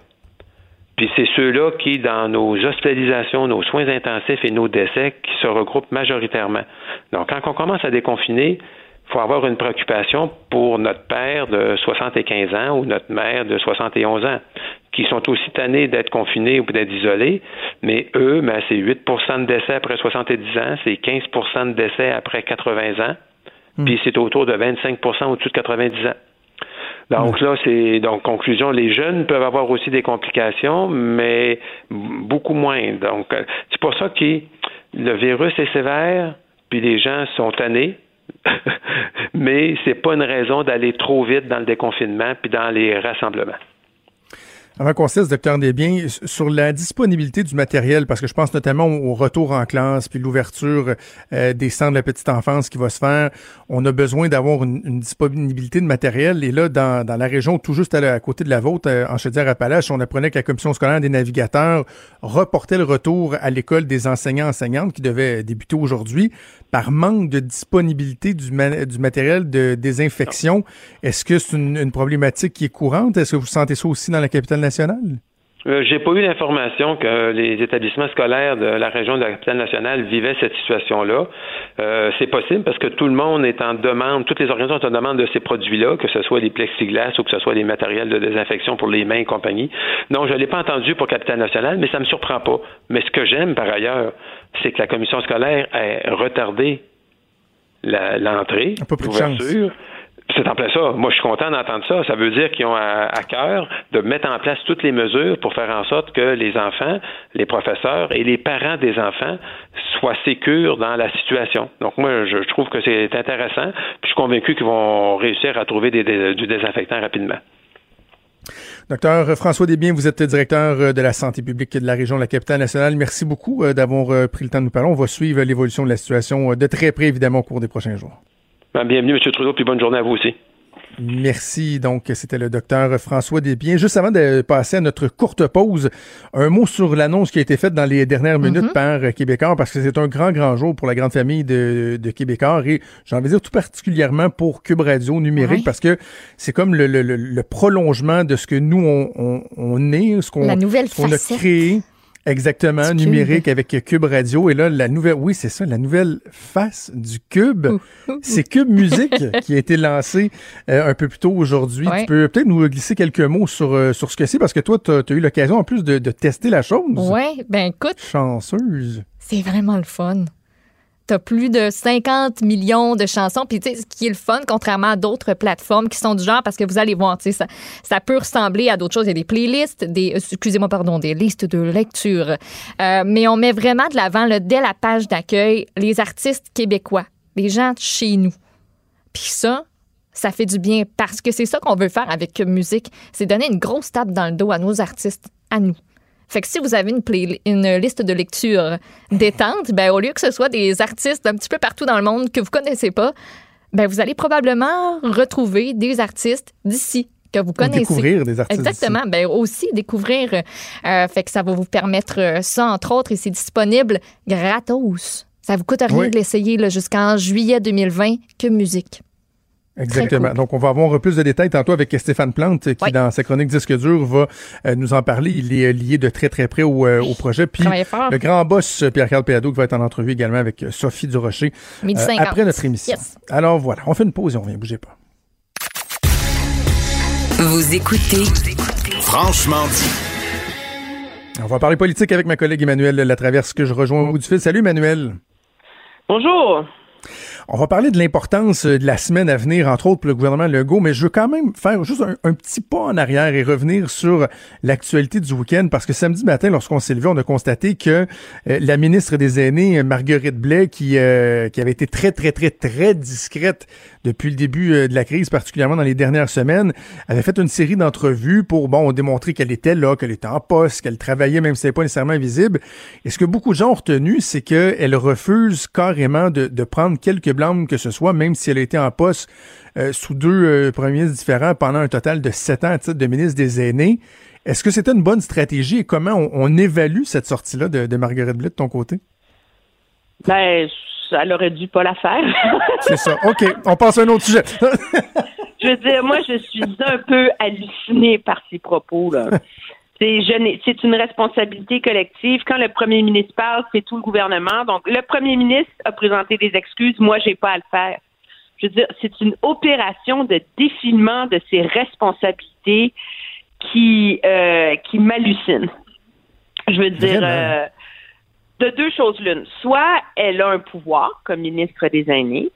Puis c'est ceux-là qui, dans nos hospitalisations, nos soins intensifs et nos décès, qui se regroupent majoritairement. Donc, quand on commence à déconfiner, faut avoir une préoccupation pour notre père de 75 ans ou notre mère de 71 ans qui sont aussi tannés d'être confinés ou d'être isolés, mais eux, ben, c'est 8% de décès après 70 ans, c'est 15% de décès après 80 ans, hmm. puis c'est autour de 25% au-dessus de 90 ans. Donc hmm. là, c'est donc conclusion, les jeunes peuvent avoir aussi des complications, mais beaucoup moins. Donc euh, c'est pour ça que le virus est sévère, puis les gens sont tannés, mais c'est pas une raison d'aller trop vite dans le déconfinement puis dans les rassemblements. Avant qu'on cesse, docteur Desbiens, sur la disponibilité du matériel, parce que je pense notamment au retour en classe, puis l'ouverture euh, des centres de la petite enfance qui va se faire, on a besoin d'avoir une, disponibilité de matériel. Et là, dans, la région tout juste à, côté de la vôtre, euh, en Chaudière-Appalaches, on apprenait que la Commission scolaire des navigateurs reportait le retour à l'école des enseignants-enseignantes qui devait débuter aujourd'hui par manque de disponibilité du, du matériel de désinfection. Est-ce que c'est une, une problématique qui est courante? Est-ce que vous sentez ça aussi dans la capitale nationale? Euh, j'ai pas eu l'information que les établissements scolaires de la région de la capitale nationale vivaient cette situation-là. Euh, c'est possible parce que tout le monde est en demande, toutes les organisations sont en demande de ces produits-là, que ce soit des plexiglas ou que ce soit des matériels de désinfection pour les mains et compagnie. Non, je ne l'ai pas entendu pour capitale nationale, mais ça me surprend pas. Mais ce que j'aime par ailleurs, c'est que la commission scolaire ait retardé l'entrée, l'ouverture. C'est en plein ça. Moi, je suis content d'entendre ça. Ça veut dire qu'ils ont à, cœur de mettre en place toutes les mesures pour faire en sorte que les enfants, les professeurs et les parents des enfants soient sécures dans la situation. Donc, moi, je, trouve que c'est intéressant. Puis, je suis convaincu qu'ils vont réussir à trouver du désinfectant rapidement. Docteur François Desbiens, vous êtes directeur de la santé publique de la région de la capitale nationale. Merci beaucoup euh, d'avoir euh, pris le temps de nous parler. On va suivre l'évolution de la situation euh, de très près, évidemment, au cours des prochains jours. Ben, bienvenue, M. Trudeau, puis bonne journée à vous aussi. Merci. Donc, c'était le docteur François Desbiens. Juste avant de passer à notre courte pause, un mot sur l'annonce qui a été faite dans les dernières mhm. minutes par Québécois, parce que c'est un grand, grand jour pour la grande famille de, de Québécois et j'ai envie de dire tout particulièrement pour Cube Radio numérique, parce que c'est comme le, le, le, prolongement de ce que nous, on, on, on est, ce qu'on a créé. Exactement, numérique avec Cube Radio. Et là, la nouvelle, oui, c'est ça, la nouvelle face du Cube. c'est Cube Musique qui a été lancé euh, un peu plus tôt aujourd'hui. Tu peux peut-être nous glisser quelques mots sur, euh, sur ce que c'est parce que toi, tu as, eu l'occasion en plus de, de tester la chose. Oui, ben écoute. Chanceuse. C'est vraiment le fun tu plus de 50 millions de chansons. Puis, tu sais, ce qui est le fun, contrairement à d'autres plateformes qui sont du genre, parce que vous allez voir, tu sais, ça, ça peut ressembler à d'autres choses. Il y a des playlists, des, excusez-moi, pardon, des listes de lecture. Euh, mais on met vraiment de l'avant, dès la page d'accueil, les artistes québécois, les gens de chez nous. Puis ça, ça fait du bien parce que c'est ça qu'on veut faire avec musique, c'est donner une grosse tape dans le dos à nos artistes, à nous. Fait que si vous avez une, une liste de lecture détente, ben, au lieu que ce soit des artistes un petit peu partout dans le monde que vous connaissez pas, ben, vous allez probablement retrouver des artistes d'ici que vous connaissez. découvrir des artistes. Exactement. Ben aussi découvrir. Euh, fait que ça va vous permettre euh, ça entre autres et c'est disponible gratos. Ça vous coûte rien de l'essayer jusqu'en juillet 2020 que musique. Exactement. Donc, on va avoir plus de détails tantôt avec Stéphane Plante, qui, dans sa chronique Disque dur, va euh, nous en parler. Il est lié de très, très près au, euh, projet. Puis, le grand boss, Pierre-Carl Péado, qui va être en entrevue également avec Sophie Durocher euh, après notre émission. Alors, voilà. On fait une pause et on vient. Bougez pas. Vous écoutez Franchement dit. On va parler politique avec ma collègue Emmanuel Latraverse, que je rejoins au bout du fil. Salut, Emmanuel. Bonjour. On va parler de l'importance de la semaine à venir, entre autres pour le gouvernement Legault, mais je veux quand même faire juste un, petit pas en arrière et revenir sur l'actualité du week-end, parce que samedi matin, lorsqu'on s'est levé, on a constaté que euh, la ministre des Aînés, Marguerite Blais, qui, euh, qui avait été très, très, très, très discrète depuis le début euh, de la crise, particulièrement dans les dernières semaines, avait fait une série d'entrevues pour, bon, démontrer qu'elle était là, qu'elle était en poste, qu'elle travaillait, même si c'était pas nécessairement visible. Et ce que beaucoup de gens ont retenu, c'est qu'elle refuse carrément de, de prendre quelques blâmes que ce soit, même si elle a été en poste euh, sous deux euh, premiers ministres différents pendant un total de sept ans à titre de ministre des Aînés. Est-ce que c'était une bonne stratégie et comment on, évalue cette sortie-là de, de Marguerite Blais de ton côté? Ben, elle aurait dû pas la faire. C'est ça. OK. On passe à un autre sujet. je veux dire, moi, je suis un peu hallucinée par ces propos, là. C'est une responsabilité collective. Quand le premier ministre parle, c'est tout le gouvernement. Donc, le premier ministre a présenté des excuses. Moi, j'ai pas à le faire. Je veux dire, c'est une opération de défilement de ses responsabilités qui euh, qui m'hallucine. Je veux dire, euh, de deux choses l'une. Soit elle a un pouvoir comme ministre des aînés,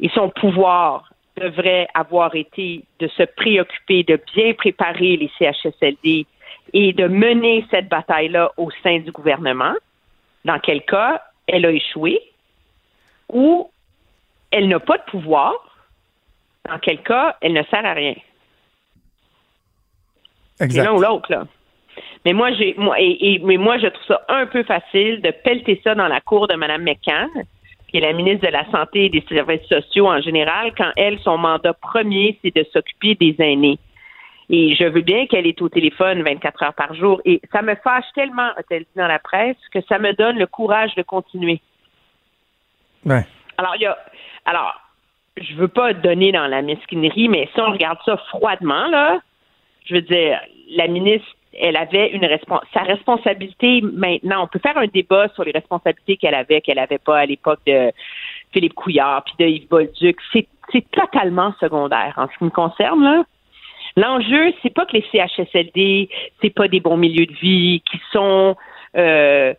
et son pouvoir devrait avoir été de se préoccuper de bien préparer les CHSLD et de mener cette bataille-là au sein du gouvernement, dans quel cas elle a échoué, ou elle n'a pas de pouvoir, dans quel cas elle ne sert à rien. L'un ou l'autre, là. Mais moi, j'ai, moi, et, mais moi, je trouve ça un peu facile de pelleter ça dans la cour de Mme McCann, qui est la ministre de la Santé et des Services sociaux en général, quand elle, son mandat premier, c'est de s'occuper des aînés. Et je veux bien qu'elle est au téléphone 24 heures par jour. Et ça me fâche tellement, a-t-elle dit dans la presse, que ça me donne le courage de continuer. Ouais. Alors, il y a, alors, je veux pas donner dans la mesquinerie, mais si on regarde ça froidement, là, je veux dire, la ministre elle avait une sa responsabilité maintenant. On peut faire un débat sur les responsabilités qu'elle avait, qu'elle n'avait pas à l'époque de Philippe Couillard puis de Yves Bolduc. C'est, totalement secondaire en ce qui me concerne. Là. L'enjeu, c'est pas que les CHSLD, c'est pas des bons milieux de vie qui sont euh,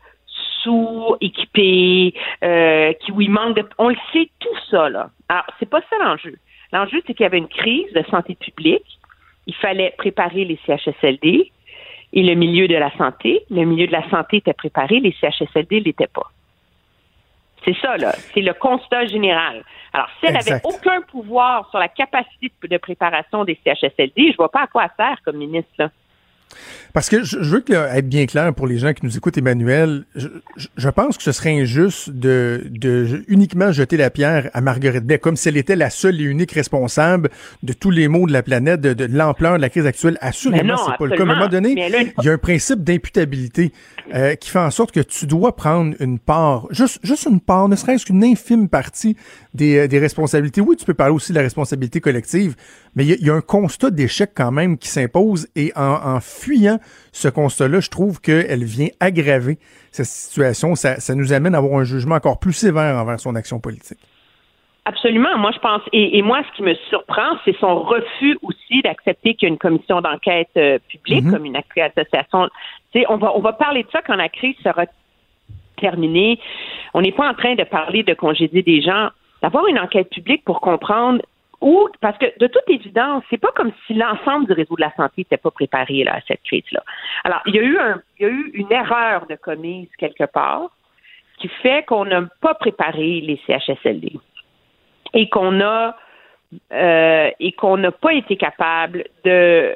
sous-équipés, euh, qui où il manque de. On le sait tout ça là. Alors c'est pas ça l'enjeu. L'enjeu, c'est qu'il y avait une crise de santé publique. Il fallait préparer les CHSLD et le milieu de la santé. Le milieu de la santé était préparé, les CHSLD ne l'étaient pas. C'est ça, là. C'est le constat général. Alors, si elle n'avait aucun pouvoir sur la capacité de préparation des CHSLD, je ne vois pas à quoi elle sert comme ministre. Là. Parce que je, veux être bien clair pour les gens qui nous écoutent, Emmanuel. Je, pense que ce serait injuste de, de, uniquement jeter la pierre à Marguerite Blais, comme si elle était la seule et unique responsable de tous les maux de la planète, de, l'ampleur de la crise actuelle. Assurément, c'est pas le cas. À un moment donné, il y a un principe d'imputabilité euh, qui fait en sorte que tu dois prendre une part, juste, juste une part, ne serait-ce qu'une infime partie des, euh, des responsabilités. Oui, tu peux parler aussi de la responsabilité collective, mais il y, a un constat d'échec quand même qui s'impose et en, en fuyant ce constat-là, je trouve qu'elle vient aggraver cette situation. Ça, ça nous amène à avoir un jugement encore plus sévère envers son action politique. Absolument. Moi, je pense, et, moi, ce qui me surprend, c'est son refus aussi d'accepter qu'il y a une commission d'enquête euh, publique, mm-hmm. comme une association. Tu sais, on va, on va parler de ça quand la crise sera terminée. On n'est pas en train de parler de congédier des gens. D'avoir une enquête publique pour comprendre ou parce que de toute évidence, c'est pas comme si l'ensemble du réseau de la santé n'était pas préparé là, à cette crise-là. Alors, il y a eu un, il y a eu une erreur de commise quelque part qui fait qu'on n'a pas préparé les CHSLD et qu'on a euh, et qu'on n'a pas été capable de,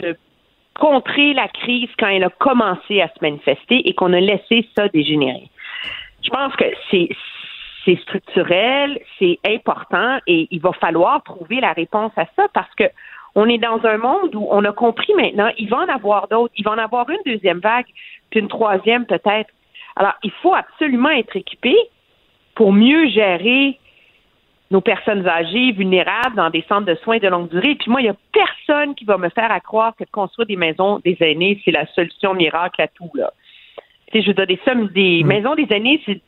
de contrer la crise quand elle a commencé à se manifester et qu'on a laissé ça dégénérer. Je pense que c'est c'est structurel, c'est important et il va falloir trouver la réponse à ça parce que on est dans un monde où on a compris maintenant, il va en avoir d'autres, il va en avoir une deuxième vague, puis une troisième peut-être. Alors, il faut absolument être équipé pour mieux gérer nos personnes âgées, vulnérables, dans des centres de soins de longue durée. Puis moi, il n'y a personne qui va me faire à croire que de construire des maisons des aînés, c'est la solution miracle à tout, là. Tu sais, je veux dire, des sommes, des mm. maisons des aînés, c'est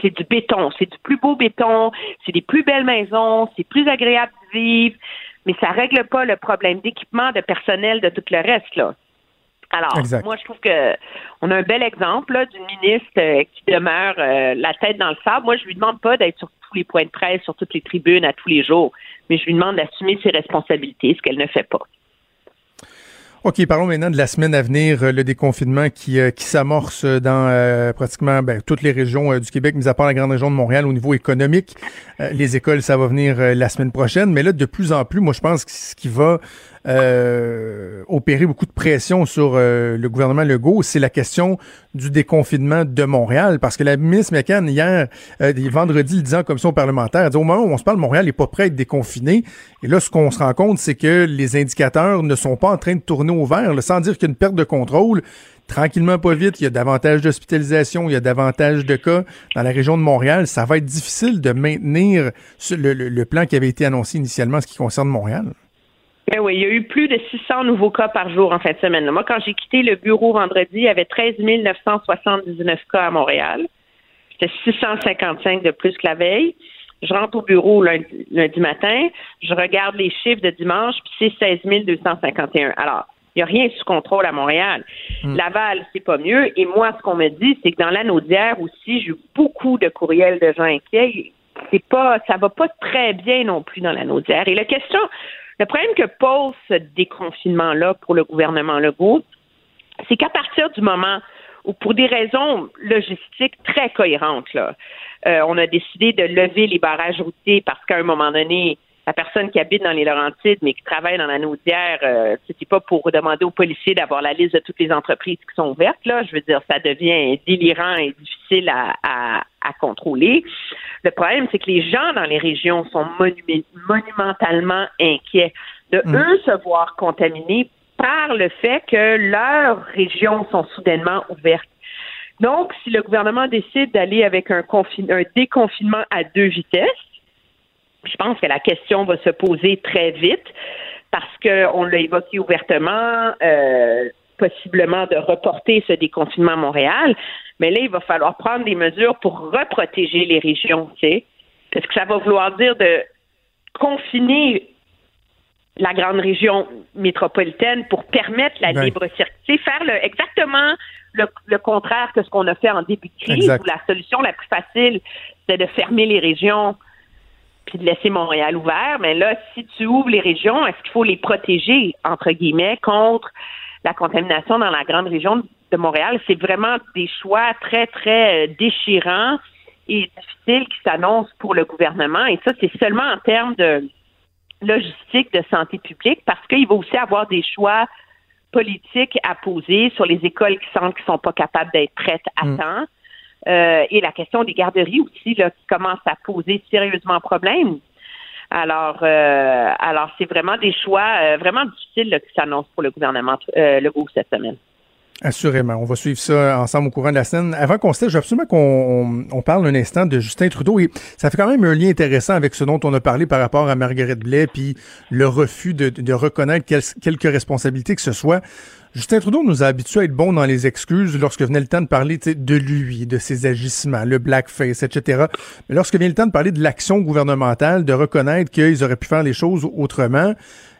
c'est du béton, c'est du plus beau béton, c'est des plus belles maisons, c'est plus agréable de vivre, mais ça règle pas le problème d'équipement, de personnel, de tout le reste là. Alors, moi, je trouve que on a un bel exemple d'une ministre euh, qui demeure euh, la tête dans le sable. Moi, je lui demande pas d'être sur tous les points de presse, sur toutes les tribunes à tous les jours, mais je lui demande d'assumer ses responsabilités, ce qu'elle ne fait pas. OK, parlons maintenant de la semaine à venir, euh, le déconfinement qui, qui s'amorce dans pratiquement ben, toutes les régions du Québec, mis à part la grande région de Montréal au niveau économique. les écoles, ça va venir la semaine prochaine, mais là, de plus en plus, moi, je pense que ce qui va euh, opérer beaucoup de pression sur euh, le gouvernement Legault, c'est la question du déconfinement de Montréal. Parce que la ministre McCann, hier, euh, vendredi, le disant en commission parlementaire, elle dit au moment où on se parle, Montréal n'est pas prêt à être déconfiné. Et là, ce qu'on se rend compte, c'est que les indicateurs ne sont pas en train de tourner au vert, sans dire qu'il y a une perte de contrôle tranquillement, pas vite, il y a davantage d'hospitalisation, il y a davantage de cas dans la région de Montréal. Ça va être difficile de maintenir le, le plan qui avait été annoncé initialement en ce qui concerne Montréal. Ben oui, il y a eu plus de 600 nouveaux cas par jour en fin de semaine. Moi, quand j'ai quitté le bureau vendredi, il y avait 13 979 cas à Montréal. C'était 655 de plus que la veille. Je rentre au bureau lundi, matin, je regarde les chiffres de dimanche, puis c'est 16 251. Alors, il n'y a rien sous contrôle à Montréal. Hmm. Laval, c'est pas mieux. Et moi, ce qu'on me dit, c'est que dans l'anneau-d'hier aussi, j'ai eu beaucoup de courriels de gens inquiets. C'est pas, ça va pas très bien non plus dans l'anneau-d'hier. Et la question, le problème que pose ce déconfinement-là pour le gouvernement Legault, c'est qu'à partir du moment où, pour des raisons logistiques très cohérentes, là, euh, on a décidé de lever les barrages routiers parce qu'à un moment donné, la personne qui habite dans les Laurentides mais qui travaille dans la Naudière, euh, c'était pas pour demander aux policiers d'avoir la liste de toutes les entreprises qui sont ouvertes. Là, je veux dire, ça devient délirant et difficile à, à, contrôler. Le problème, c'est que les gens dans les régions sont monumentalement inquiets de mm. eux se voir contaminés par le fait que leurs régions sont soudainement ouvertes. Donc, si le gouvernement décide d'aller avec un, un déconfinement à deux vitesses, je pense que la question va se poser très vite parce qu'on l'a évoqué ouvertement, euh, possiblement de reporter ce déconfinement à Montréal. Mais là, il va falloir prendre des mesures pour reprotéger les régions, tu sais. Parce que ça va vouloir dire de confiner la grande région métropolitaine pour permettre la libre circulation, faire le, exactement le, contraire que ce qu'on a fait en début de crise, où la solution la plus facile, c'est de fermer les régions puis de laisser Montréal ouvert. Mais là, si tu ouvres les régions, est-ce qu'il faut les protéger, entre guillemets, contre la contamination dans la grande région de Montréal? C'est vraiment des choix très, très euh, déchirants et difficiles qui s'annoncent pour le gouvernement. Et ça, c'est seulement en termes de logistique, de santé publique, parce qu'il va aussi avoir des choix politiques à poser sur les écoles qui sentent qu'ils sont pas capables d'être prêtes à mm. temps. Euh, et la question des garderies aussi là, qui commence à poser sérieusement problème. Alors, euh, alors c'est vraiment des choix euh, vraiment difficiles qui s'annoncent pour le gouvernement Legault cette semaine. Assurément. On va suivre ça ensemble au courant de la semaine. Avant qu'on se je veux absolument qu'on on, parle un instant de Justin Trudeau. Et ça fait quand même un lien intéressant avec ce dont on a parlé par rapport à Marguerite Blais, puis le refus de, de reconnaître quelques responsabilités que ce soit. Justin Trudeau nous a habitués à être bons dans les excuses lorsque venait le temps de parler de lui, de ses agissements, le blackface, etc. Mais lorsque vient le temps de parler de l'action gouvernementale, de reconnaître qu'ils auraient pu faire les choses autrement,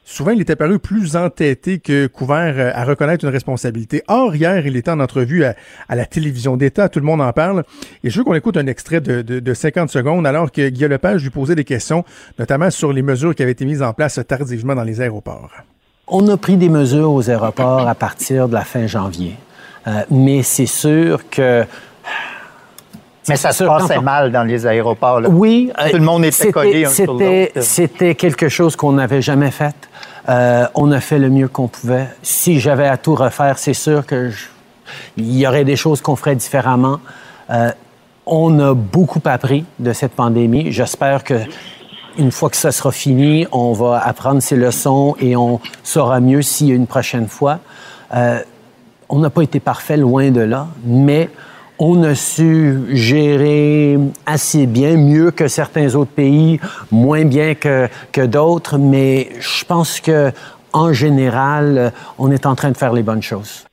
souvent il est apparu plus entêté que couvert euh, à reconnaître une responsabilité. Or, hier, il était en entrevue à, la télévision d'État, tout le monde en parle, et je veux qu'on écoute un extrait de, de, 50 secondes alors que Guillaume Lepage lui posait des questions, notamment sur les mesures qui avaient été mises en place tardivement dans les aéroports. On a pris des mesures aux aéroports à partir de la fin janvier. Euh, mais c'est sûr que mais ça se passait mal dans les aéroports. Oui. Tout le monde était collé un sur C'était quelque chose qu'on n'avait jamais fait. Euh, on a fait le mieux qu'on pouvait. Si j'avais à tout refaire, c'est sûr que il y aurait des choses qu'on ferait différemment. Euh, on a beaucoup appris de cette pandémie. J'espère que une fois que ça sera fini, on va apprendre ces leçons et on saura mieux s'il y a une prochaine fois. Euh, on n'a pas été parfait, loin de là, mais on a su gérer assez bien, mieux que certains autres pays, moins bien que, que d'autres, mais je pense que en général, on est en train de faire les bonnes choses.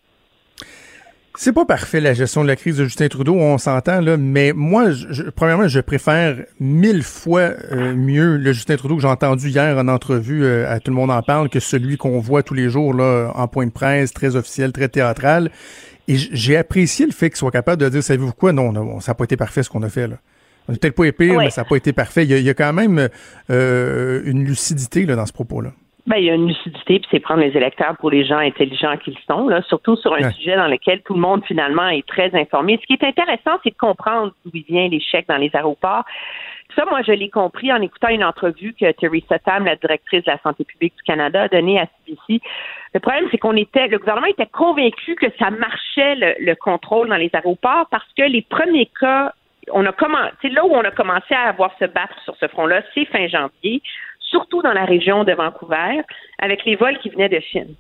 C'est pas parfait la gestion de la crise de Justin Trudeau, on s'entend là, mais moi, je, premièrement, je préfère mille fois euh, mieux le Justin Trudeau que j'ai entendu hier en entrevue euh, à Tout le monde en parle que celui qu'on voit tous les jours là en point de presse, très officiel, très théâtral. Et j'ai apprécié le fait qu'il soit capable de dire, savez-vous quoi, non, non ça n'a pas été parfait ce qu'on a fait là. On n'est peut-être pas épais, mais ça n'a pas été parfait. Il y a, quand même euh, une lucidité là, dans ce propos-là. Ben, il y a une lucidité, puis c'est prendre les électeurs pour les gens intelligents qu'ils sont, là, surtout sur un sujet dans lequel tout le monde, finalement, est très informé. Ce qui est intéressant, c'est de comprendre d'où vient l'échec dans les aéroports. Ça, moi, je l'ai compris en écoutant une entrevue que Theresa Tam, la directrice de la santé publique du Canada, a donnée à CBC. Le problème, c'est qu'on était, le gouvernement était convaincu que ça marchait le, le contrôle dans les aéroports parce que les premiers cas on a commencé, là où on a commencé à avoir se battre sur ce front-là, c'est fin janvier surtout dans la région de Vancouver, avec les vols qui venaient de Chine.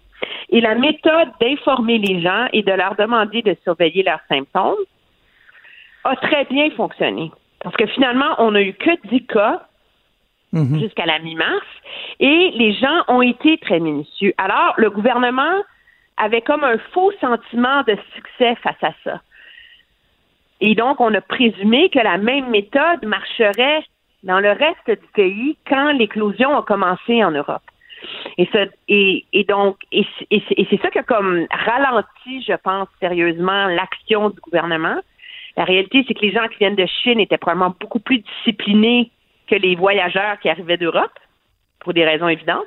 Et la méthode d'informer les gens et de leur demander de surveiller leurs symptômes a très bien fonctionné. Parce que finalement, on n'a eu que 10 cas mhm. jusqu'à la mi-mars et les gens ont été très minutieux. Alors, le gouvernement avait comme un faux sentiment de succès face à ça. Et donc, on a présumé que la même méthode marcherait dans le reste du pays quand l'éclosion a commencé en Europe. Et, et donc, et, c'est ça qui a comme ralenti, je pense, sérieusement l'action du gouvernement. La réalité, c'est que les gens qui viennent de Chine étaient probablement beaucoup plus disciplinés que les voyageurs qui arrivaient d'Europe, pour des raisons évidentes.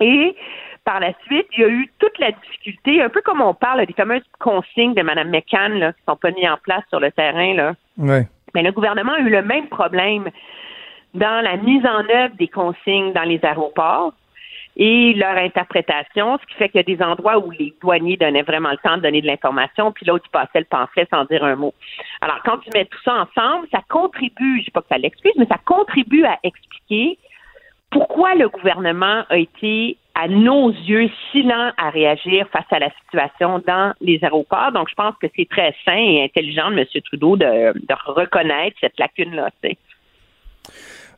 Et par la suite, il y a eu toute la difficulté, un peu comme on parle des fameuses consignes de Mme McCann là, qui sont pas mises en place sur le terrain. Là. Ouais. Mais le gouvernement a eu le même problème dans la mise en œuvre des consignes dans les aéroports et leur interprétation, ce qui fait qu'il y a des endroits où les douaniers donnaient vraiment le temps de donner de l'information, puis l'autre, il passait le pamphlet sans dire un mot. Alors, quand tu mets tout ça ensemble, ça contribue, je ne sais pas que ça l'excuse, mais ça contribue à expliquer pourquoi le gouvernement a été à nos yeux, si lent à réagir face à la situation dans les aéroports? Donc, je pense que c'est très sain et intelligent de M. Trudeau de, reconnaître cette lacune-là.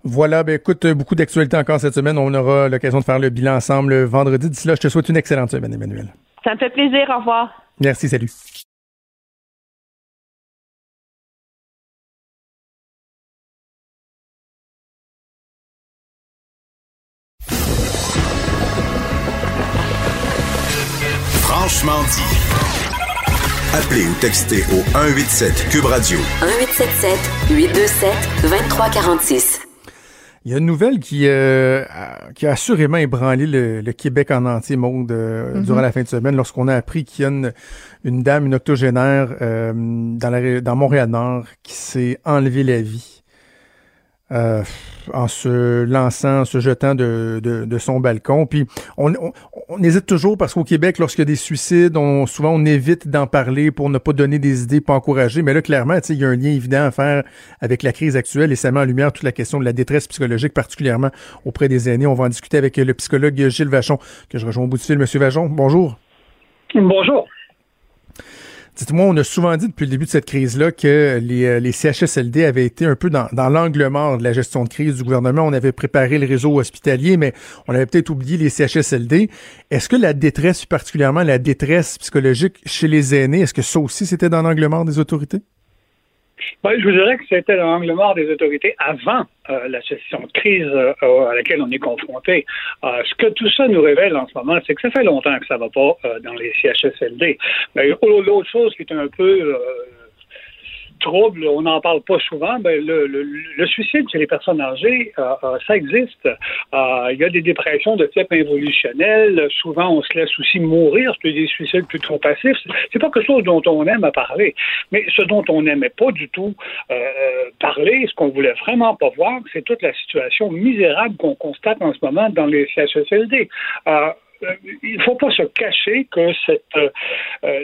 Voilà, ben écoute, beaucoup d'actualités encore cette semaine. On aura l'occasion de faire le bilan ensemble vendredi. D'ici là, je te souhaite une excellente semaine, Emmanuel. Ça me fait plaisir. Au revoir. Merci, salut. Franchement dit. Appelez ou textez au 187 Cube Radio. 1877 827 2346. Il y a une nouvelle qui, euh, qui a assurément ébranlé le, Québec en entier, monde euh, mm-hmm. durant la fin de semaine, lorsqu'on a appris qu'il y a une, dame, une octogénaire euh, dans, la, dans Montréal-Nord qui s'est enlevé la vie. Euh, en se lançant, en se jetant de, de, son balcon. Puis on, on, hésite toujours parce qu'au Québec, lorsqu'il y a des suicides, on, souvent on évite d'en parler pour ne pas donner des idées, pas encourager. Mais là, clairement, il y a un lien évident à faire avec la crise actuelle et ça met en lumière toute la question de la détresse psychologique, particulièrement auprès des aînés. On va en discuter avec le psychologue Gilles Vachon, que je rejoins au bout du fil. Monsieur Vachon, bonjour. Bonjour. Dites-moi, on a souvent dit depuis le début de cette crise-là que les, euh, CHSLD avaient été un peu dans, dans l'angle mort de la gestion de crise du gouvernement. On avait préparé le réseau hospitalier, mais on avait peut-être oublié les CHSLD. Est-ce que la détresse, particulièrement la détresse psychologique chez les aînés, est-ce que ça aussi c'était dans l'angle mort des autorités? Ben, je vous dirais que c'était l'angle mort des autorités avant euh, la situation de crise euh, à laquelle on est confronté. Euh, ce que tout ça nous révèle en ce moment, c'est que ça fait longtemps que ça ne va pas dans les CHSLD. Mais l'autre chose qui est un peu trouble, on n'en parle pas souvent, ben le, le, suicide chez les personnes âgées, euh, euh, ça existe. Euh, il y a des dépressions de type involutionnel. Souvent, on se laisse aussi mourir. C'est des suicides plutôt passifs. C'est pas quelque chose dont on aime à parler. Mais ce dont on n'aimait pas du tout parler, ce qu'on voulait vraiment pas voir, c'est toute la situation misérable qu'on constate en ce moment dans les CHSLD il ne faut pas se cacher que cette,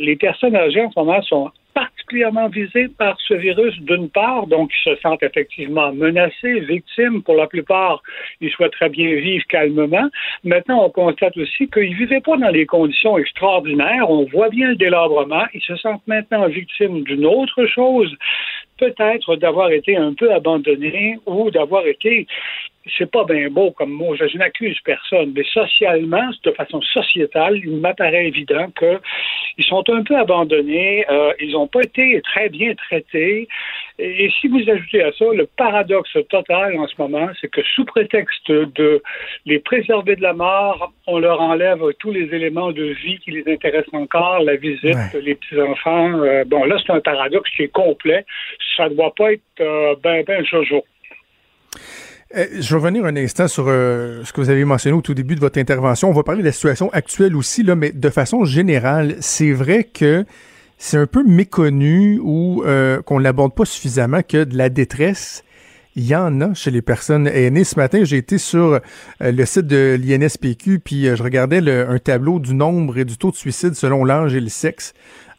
les personnes âgées en ce moment sont particulièrement visés par ce virus, d'une part, donc ils se sentent effectivement menacés, victimes. Pour la plupart, ils souhaiteraient bien vivre calmement. Maintenant, on constate aussi qu'ils ne vivaient pas dans des conditions extraordinaires. On voit bien le délabrement. Ils se sentent maintenant victimes d'une autre chose, peut-être d'avoir été un peu abandonnés ou d'avoir été c'est pas bien beau comme mot, je, n'accuse personne, mais socialement, de façon sociétale, il m'apparaît évident qu'ils sont un peu abandonnés, euh, ils n'ont pas été très bien traités. Et, si vous ajoutez à ça le paradoxe total en ce moment, c'est que sous prétexte de les préserver de la mort, on leur enlève tous les éléments de vie qui les intéressent encore, la visite, les petits-enfants. Euh, bon, là, c'est un paradoxe qui est complet. Ça ne doit pas être euh, ben, ben, jojo. Euh, je vais revenir un instant sur euh, ce que vous avez mentionné au tout début de votre intervention. On va parler de la situation actuelle aussi, là, mais de façon générale, c'est vrai que c'est un peu méconnu ou euh, qu'on l'aborde pas suffisamment que de la détresse, il y en a chez les personnes aînées. Ce matin, j'ai été sur le site de l'INSPQ, puis je regardais un tableau du nombre et du taux de suicide selon l'âge et le sexe.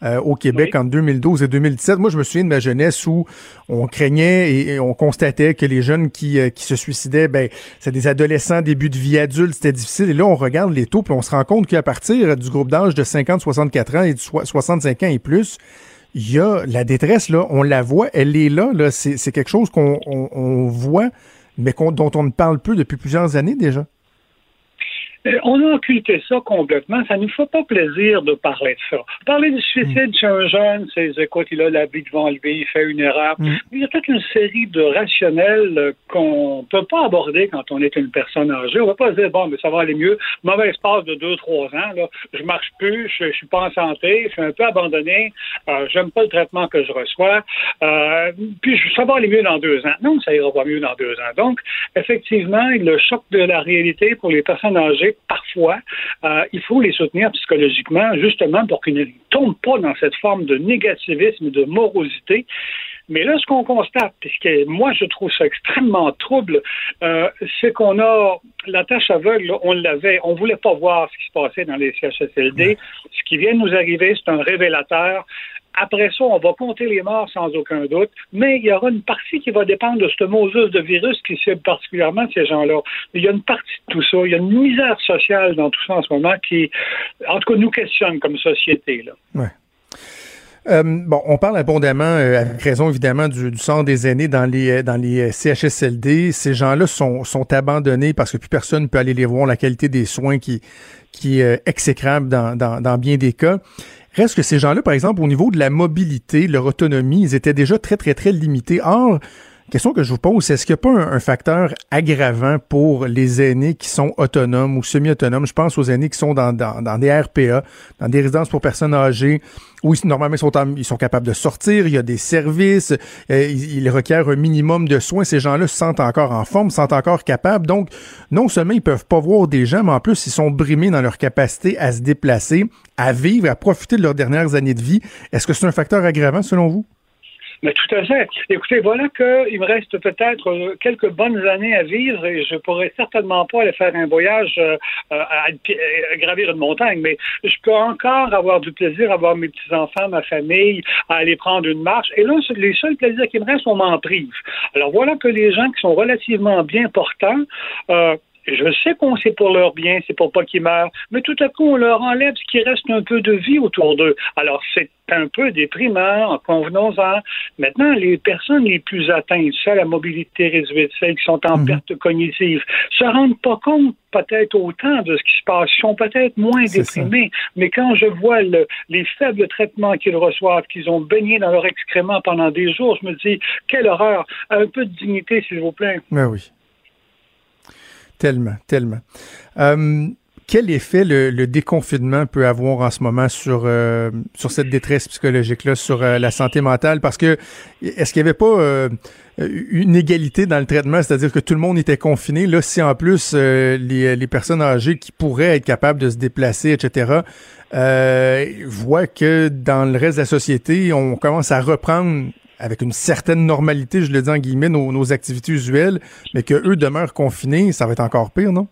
Euh, au Québec en 2012 et 2017. Moi, je me souviens de ma jeunesse où on craignait et, on constatait que les jeunes qui, euh, qui se suicidaient, ben, c'est des adolescents, début de vie adulte, c'était difficile. Et là, on regarde les taux, puis on se rend compte qu'à partir du groupe d'âge de 50-64 ans et de 65 ans et plus, il y a la détresse, là, on la voit, elle est là, là. C'est quelque chose qu'on on, voit, mais dont on ne parle peu depuis plusieurs années déjà. Euh, on a occulté ça complètement. Ça ne nous fait pas plaisir de parler de ça. Parler du suicide chez un jeune, c'est écoute, il a la vie devant lui, il fait une erreur. Mm. Il y a toute une série de rationnels qu'on ne peut pas aborder quand on est une personne âgée. On ne va pas se dire, bon, mais ça va aller mieux. Mauvais espace de deux, trois ans, là, je marche plus, je, ne suis pas en santé, je suis un peu abandonné, euh, j'aime pas le traitement que je reçois, euh, puis ça va aller mieux dans deux ans. Non, ça ira pas mieux dans deux ans. Donc, effectivement, le choc de la réalité pour les personnes âgées parfois, euh, il faut les soutenir psychologiquement, justement pour qu'ils ne tombent pas dans cette forme de négativisme, de morosité. Mais là, ce qu'on constate, puisque moi je trouve ça extrêmement trouble, euh, c'est qu'on a la tâche aveugle, on l'avait, on voulait pas voir ce qui se passait dans les CHSLD. Ce qui vient de nous arriver, c'est un révélateur. Après ça, on va compter les morts sans aucun doute, mais il y aura une partie qui va dépendre de ce mosus de virus qui cible particulièrement ces gens-là. Il y a une partie de tout ça, il y a une misère sociale dans tout ça en ce moment qui, en tout cas, nous questionne comme société. Euh, bon, on parle abondamment, euh, avec raison évidemment, du, du sort des aînés dans les euh, dans les CHSLD. Ces gens-là sont, abandonnés parce que plus personne ne peut aller les voir. La qualité des soins qui qui est exécrable dans, dans bien des cas. Reste que ces gens-là, par exemple, au niveau de la mobilité, leur autonomie, ils étaient déjà très, très, très limités. Or, question que je vous pose, est-ce qu'il n'y a pas un, facteur aggravant pour les aînés qui sont autonomes ou semi-autonomes? Je pense aux aînés qui sont dans, dans, des RPA, dans des résidences pour personnes âgées, où normalement ils sont, ils sont capables de sortir, il y a des services, euh, ils, requièrent un minimum de soins. Ces gens-là se sentent encore en forme, se sentent encore capables. Donc, non seulement ils peuvent pas voir des gens, mais en plus, ils sont brimés dans leur capacité à se déplacer, à vivre, à profiter de leurs dernières années de vie. Est-ce que c'est un facteur aggravant selon vous? Mais tout à fait. Écoutez, voilà qu'il me reste peut-être euh, quelques bonnes années à vivre et je pourrais certainement pas aller faire un voyage euh, euh, à, gravir une montagne, mais je peux encore avoir du plaisir à voir mes petits-enfants, ma famille, à aller prendre une marche. Et là, les seuls plaisirs qui me restent, on m'en prive. Alors voilà que les gens qui sont relativement bien portants, je sais qu'on c'est pour leur bien, c'est pour pas qu'ils meurent, mais tout à coup, on leur enlève ce qui reste un peu de vie autour d'eux. Alors, c'est un peu déprimant, convenons-en. Maintenant, les personnes les plus atteintes, celles à mobilité réduite, celles qui sont en mhm. perte cognitive, se rendent pas compte peut-être autant de ce qui se passe. Ils sont peut-être moins déprimés, mais quand je vois les faibles traitements qu'ils reçoivent, qu'ils ont baigné dans leur excrément pendant des jours, je me dis, quelle horreur. Un peu de dignité, s'il vous plaît. Ben oui. Tellement, tellement. Euh, quel effet le, déconfinement peut avoir en ce moment sur euh, sur cette détresse psychologique là, sur euh, la santé mentale? Parce que est-ce qu'il n'y avait pas une égalité dans le traitement, c'est-à-dire que tout le monde était confiné Là, si en plus les, les personnes âgées qui pourraient être capables de se déplacer, etc., voient que dans le reste de la société, on commence à reprendre avec une certaine normalité, je le dis en guillemets, nos, activités usuelles, mais qu'eux demeurent confinés, ça va être encore pire, non?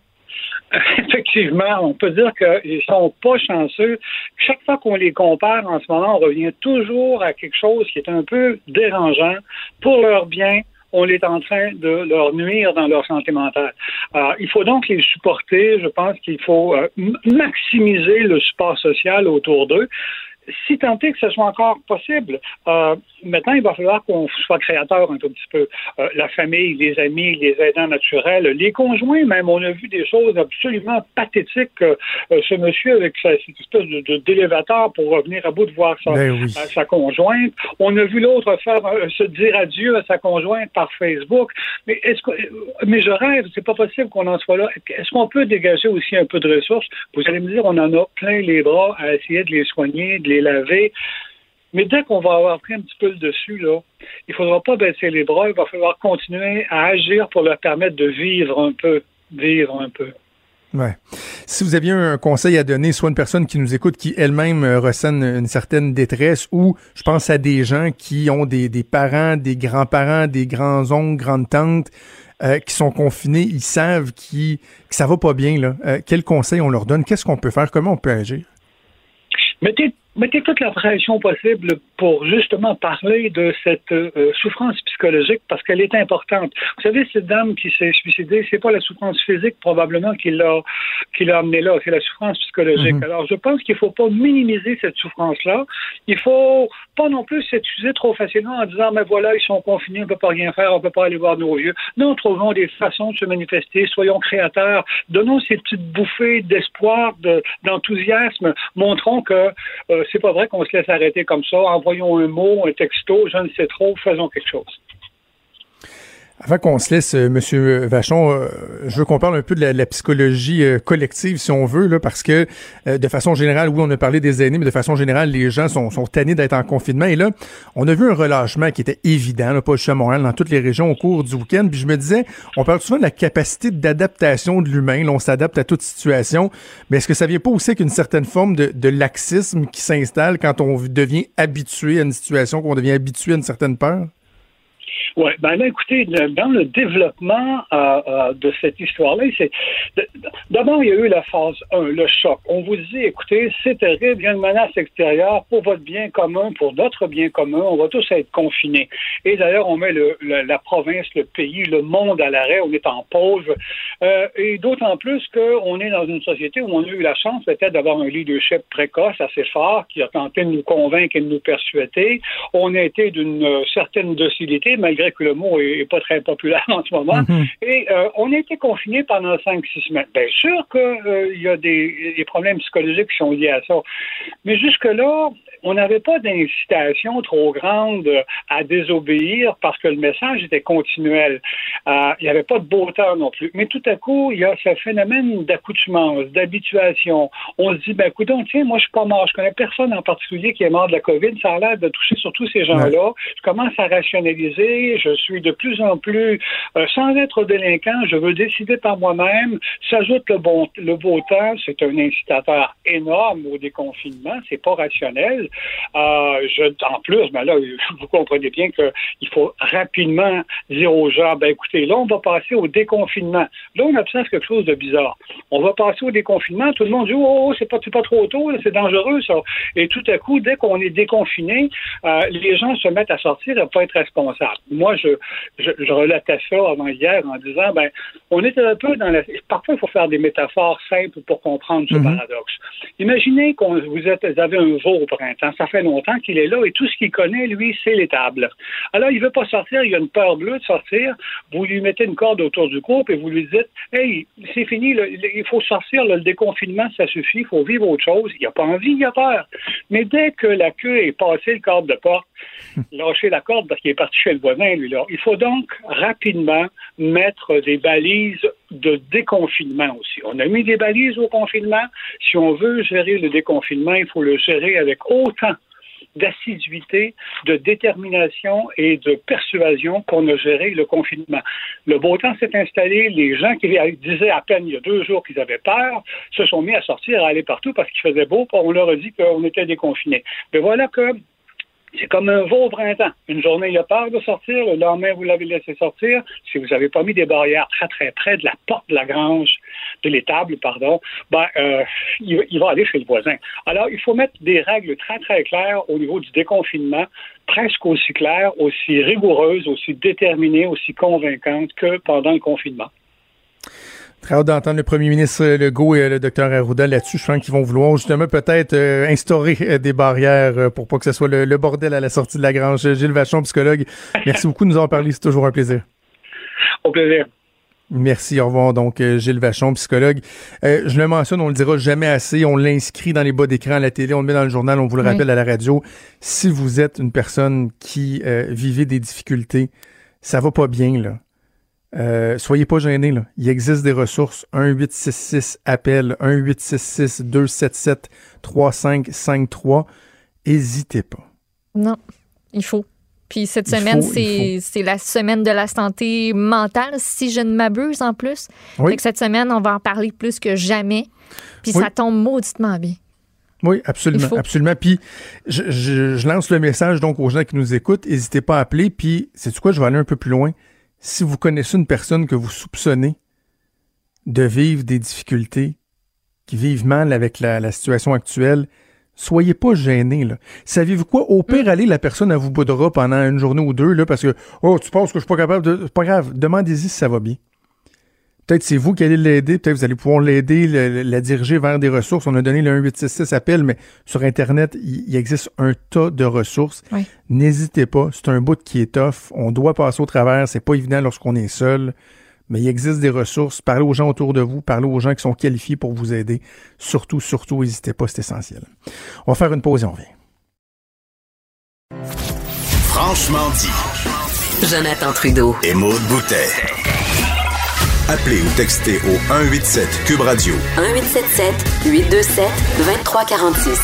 Effectivement, on peut dire qu'ils sont pas chanceux. Chaque fois qu'on les compare en ce moment, on revient toujours à quelque chose qui est un peu dérangeant pour leur bien. On est en train de leur nuire dans leur santé mentale. il faut donc les supporter. Je pense qu'il faut euh, maximiser le support social autour d'eux. Si tant est que ce soit encore possible, euh, maintenant, il va falloir qu'on soit créateur un tout petit peu. Euh, la famille, les amis, les aidants naturels, les conjoints, même, on a vu des choses absolument pathétiques. Euh, ce monsieur avec sa, cette espèce de, d'élévateur pour revenir à bout de voir sa, Ben sa conjointe. On a vu l'autre faire se dire adieu à sa conjointe par Facebook. Mais est-ce que, mais je rêve, c'est pas possible qu'on en soit là. Est-ce qu'on peut dégager aussi un peu de ressources? Vous allez me dire, on en a plein les bras à essayer de les soigner, de les laver. Mais dès qu'on va avoir pris un petit peu le dessus, là, il ne faudra pas baisser les bras, il va falloir continuer à agir pour leur permettre de vivre un peu, vivre un peu. Ouais. Si vous aviez un conseil à donner, soit une personne qui nous écoute qui elle-même euh, ressent une certaine détresse, ou je pense à des gens qui ont des, des parents, des grands-parents, des grands-oncles, grandes-tantes, euh, qui sont confinés, ils savent qui, que ça va pas bien. Là. Euh, quel conseil on leur donne? Qu'est-ce qu'on peut faire? Comment on peut agir? Mettez mettez toute la pression possible pour justement parler de cette euh, souffrance psychologique parce qu'elle est importante. Vous savez, cette dame qui s'est suicidée, c'est pas la souffrance physique probablement qui l'a qui l'a amenée là, c'est la souffrance psychologique. Mhm. Alors, je pense qu'il faut pas minimiser cette souffrance-là. Il faut pas non plus s'excuser trop facilement en disant mais voilà, ils sont confinés, on peut pas rien faire, on peut pas aller voir nos vieux. Non, trouvons des façons de se manifester, soyons créateurs, donnons ces petites bouffées d'espoir, de, d'enthousiasme, montrons que euh, c'est pas vrai qu'on se laisse arrêter comme ça. Envoyons un mot, un texto, je ne sais trop, faisons quelque chose. Avant qu'on se laisse, euh, Monsieur Vachon, euh, je veux qu'on parle un peu de la, la psychologie euh, collective, si on veut, là, parce que euh, de façon générale, oui, on a parlé des aînés, mais de façon générale, les gens sont, sont tannés d'être en confinement. Et là, on a vu un relâchement qui était évident, là, pas juste à Montréal, dans toutes les régions au cours du week-end. Puis je me disais, on parle souvent de la capacité d'adaptation de l'humain. On s'adapte à toute situation. Mais est-ce que ça vient pas aussi qu'une certaine forme de, de laxisme qui s'installe quand on devient habitué à une situation, qu'on devient habitué à une certaine peur? Oui, ben là, écoutez, dans le développement euh, euh, de cette histoire-là, c'est d'abord il y a eu la phase 1, le choc. On vous dit, écoutez, c'est terrible, il y a une menace extérieure pour votre bien commun, pour notre bien commun, on va tous être confinés. Et d'ailleurs, on met le, le, la province, le pays, le monde à l'arrêt, on est en pause. Euh, et d'autant plus qu'on est dans une société où on a eu la chance peut-être d'avoir un leadership précoce, assez fort, qui a tenté de nous convaincre et de nous persuader. On a été d'une certaine docilité, malgré que le mot est, pas très populaire en ce moment. Mhm. Et euh, on a été confinés pendant 5-6 semaines. Bien sûr qu'il euh, y a des, des, problèmes psychologiques qui sont liés à ça. Mais jusque-là, on n'avait pas d'incitation trop grande à désobéir parce que le message était continuel. Euh, il n'y avait pas de beau temps non plus. Mais tout à coup, il y a ce phénomène d'accoutumance, d'habituation. On se dit, ben écoute, tiens, moi je suis pas mort. Je connais personne en particulier qui est mort de la COVID. Ça a l'air de toucher surtout ces gens-là. Je commence à rationaliser. Je suis de plus en plus, euh, sans être délinquant, je veux décider par moi-même. S'ajoute le, le beau temps. C'est un incitateur énorme au déconfinement. C'est pas rationnel. Euh, en plus, ben là, vous comprenez bien qu'il faut rapidement dire aux gens, ben écoutez, là, on va passer au déconfinement. Là, on observe quelque chose de bizarre. On va passer au déconfinement. Tout le monde dit, oh, c'est pas, trop tôt, c'est dangereux, ça. Et tout à coup, dès qu'on est déconfiné, euh, les gens se mettent à sortir et à pas être responsables. Moi, je, je, je relatais ça avant hier en disant, ben, on est un peu dans la. Parfois, il faut faire des métaphores simples pour comprendre ce Mhm. paradoxe. Imaginez qu'on vous, êtes, vous avez un veau au printemps. Ça fait longtemps qu'il est là et tout ce qu'il connaît, lui, c'est l'étable. Alors, il veut pas sortir, il a une peur bleue de sortir. Vous lui mettez une corde autour du cou et vous lui dites Hey, c'est fini, il faut sortir, le déconfinement, ça suffit, il faut vivre autre chose. Il n'a pas envie, il a peur. Mais dès que la queue est passée le cadre de porte, lâcher la corde parce qu'il est parti chez le voisin, Il faut donc rapidement mettre des balises de déconfinement aussi. On a mis des balises au confinement. Si on veut gérer le déconfinement, il faut le gérer avec autant d'assiduité, de détermination et de persuasion qu'on a géré le confinement. Le beau temps s'est installé, les gens qui disaient à peine il y a deux jours qu'ils avaient peur se sont mis à sortir, à aller partout parce qu'il faisait beau, on leur a dit qu'on était déconfinés. Mais voilà que c'est comme un veau au printemps. Une journée, il a peur de sortir. Le lendemain, vous l'avez laissé sortir. Si vous n'avez pas mis des barrières très, très près de la porte de la grange, de l'étable, pardon, ben, euh, il, il, va aller chez le voisin. Alors, il faut mettre des règles très, très claires au niveau du déconfinement, presque aussi claires, aussi rigoureuses, aussi déterminées, aussi convaincantes que pendant le confinement. Très hâte d'entendre le premier ministre Legault et le docteur Arruda là-dessus. Je pense qu'ils vont vouloir justement peut-être euh, instaurer euh, des barrières euh, pour pas que ce soit le, bordel à la sortie de la grange. Gilles Vachon, psychologue, merci beaucoup de nous avoir parlé. C'est toujours un plaisir. Au plaisir. Merci, au revoir. Donc, Gilles Vachon, psychologue. je le mentionne, on le dira jamais assez. On l'inscrit dans les bas d'écran à la télé, on le met dans le journal, on vous le rappelle à la radio. Si vous êtes une personne qui vivait des difficultés, ça va pas bien, là euh, soyez pas gênés, là. Il existe des ressources. 1-866 appel 1-866-277-3553. N'hésitez pas. Non, il faut. Puis cette semaine, c'est la semaine de la santé mentale, si je ne m'abuse en plus. Oui. cette semaine, on va en parler plus que jamais. Puis ça tombe mauditement bien. Oui, absolument, absolument. Puis je, je, lance le message donc aux gens qui nous écoutent. N'hésitez pas à appeler. Puis c'est quoi, je vais aller un peu plus loin si vous connaissez une personne que vous soupçonnez de vivre des difficultés, qui vivent mal avec la, situation actuelle, soyez pas gênés. Savez-vous quoi? Au pire, mm. allez, la personne, à vous boudra pendant une journée ou deux, là, parce que, oh, tu penses que je suis pas capable de... Pas grave, demandez-y si ça va bien. Peut-être c'est vous qui allez l'aider, peut-être vous allez pouvoir l'aider, la, diriger vers des ressources. On a donné le 1866 appel, mais sur Internet, il, existe un tas de ressources. N'hésitez pas, c'est un bout qui est tough. On doit passer au travers, c'est pas évident lorsqu'on est seul. Mais il existe des ressources. Parlez aux gens autour de vous, parlez aux gens qui sont qualifiés pour vous aider. Surtout, surtout, n'hésitez pas, c'est essentiel. On va faire une pause et on revient. Franchement dit. Jonathan Trudeau. Et Maude Boutet. Appelez ou textez au 187 Cube Radio. 1877 827 2346.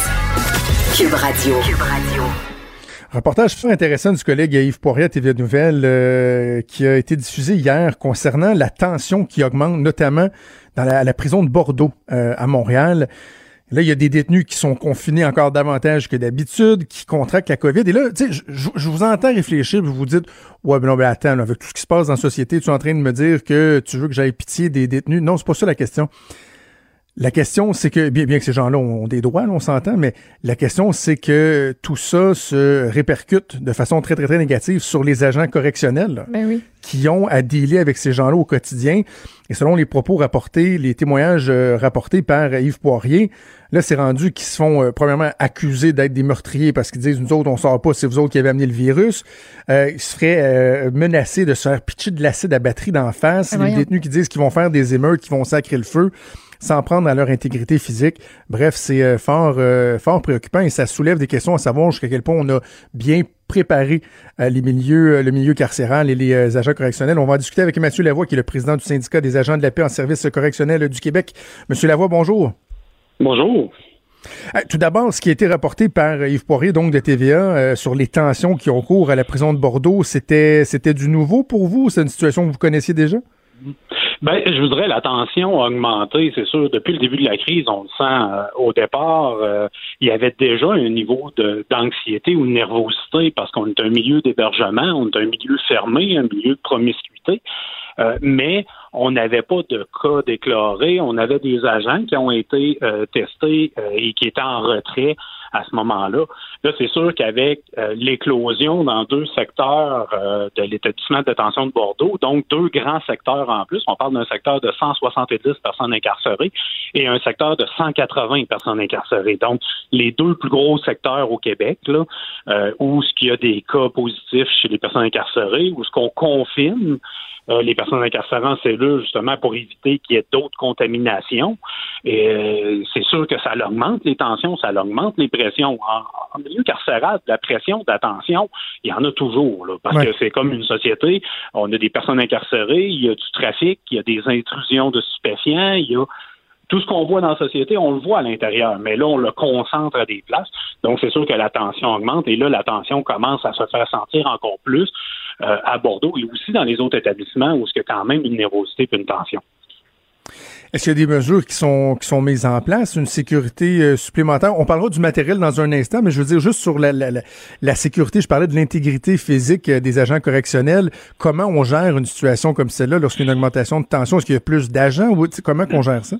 Cube Radio. Cube Radio. Reportage très intéressant du collègue Yves Poirier à TV Nouvelles euh, qui a été diffusé hier concernant la tension qui augmente, notamment dans la, prison de Bordeaux euh, à Montréal. Là, il y a des détenus qui sont confinés encore davantage que d'habitude, qui contractent la COVID. Et là, tu sais, je, vous entends réfléchir, vous vous dites, ouais, ben non, ben attends, avec tout ce qui se passe dans la société, tu es en train de me dire que tu veux que j'aille pitié des détenus. Non, c'est pas ça la question. La question, c'est que, bien, bien que ces gens-là ont des droits, on s'entend, mais la question, c'est que tout ça se répercute de façon très, très, très négative sur les agents correctionnels ben qui ont à dealer avec ces gens-là au quotidien. Et selon les propos rapportés, les témoignages euh, rapportés par Yves Poirier, là, c'est rendu qu'ils se font, euh, premièrement, accusés d'être des meurtriers parce qu'ils disent, nous autres, on sort pas, c'est vous autres qui avez amené le virus. Euh, ils se feraient menacés de se faire pitcher de l'acide à batterie d'en face. Ben les détenus qui disent qu'ils vont faire des émeutes, qu'ils vont sacrer le feu sans prendre à leur intégrité physique. Bref, c'est euh, fort, euh, fort préoccupant et ça soulève des questions à savoir jusqu'à quel point on a bien préparé euh, les milieux, le milieu carcéral et les agents correctionnels. On va en discuter avec Mathieu Lavoie, qui est le président du syndicat des agents de la paix en service correctionnel du Québec. Monsieur Lavoie, bonjour. Bonjour. Tout d'abord, ce qui a été rapporté par Yves Poirier, donc de TVA, sur les tensions qui ont cours à la prison de Bordeaux, c'était c'était du nouveau pour vous? C'est une situation que vous connaissiez déjà? Ben, je voudrais la tension a augmenté, c'est sûr. Depuis le début de la crise, on le sent. Euh, au départ, euh, il y avait déjà un niveau d'anxiété ou de nervosité parce qu'on est un milieu d'hébergement, on est un milieu fermé, un milieu de promiscuité. Euh, mais on n'avait pas de cas déclarés. On avait des agents qui ont été testés et qui étaient en retrait à ce moment-là. Là, c'est sûr qu'avec euh, l'éclosion dans deux secteurs euh, de l'établissement de détention de Bordeaux, donc deux grands secteurs en plus, on parle d'un secteur de 170 personnes incarcérées et un secteur de 180 personnes incarcérées. Donc, les deux plus gros secteurs au Québec, là, euh, où ce qu'il y a des cas positifs chez les personnes incarcérées, où ce qu'on confine, euh, les personnes incarcérées en cellule, justement, pour éviter qu'il y ait d'autres contaminations. Et euh, c'est sûr que ça augmente les tensions, ça augmente les pressions. En, milieu carcéral, la pression, de la tension, il y en a toujours, là, parce que c'est comme une société. On a des personnes incarcérées, il y a du trafic, il y a des intrusions de stupéfiants, il y a tout ce qu'on voit dans la société, on le voit à l'intérieur, mais là, on le concentre à des places. Donc, c'est sûr que la tension augmente et là, la tension commence à se faire sentir encore plus euh, à Bordeaux et aussi dans les autres établissements où il y a quand même une nérosité et une tension. Est-ce qu'il y a des mesures qui sont qui sont mises en place, une sécurité euh, supplémentaire? On parlera du matériel dans un instant, mais je veux dire juste sur la, la, la, sécurité, je parlais de l'intégrité physique euh, des agents correctionnels. Comment on gère une situation comme celle-là lorsqu'il y a une augmentation de tension? Est-ce qu'il y a plus d'agents ou comment on gère ça?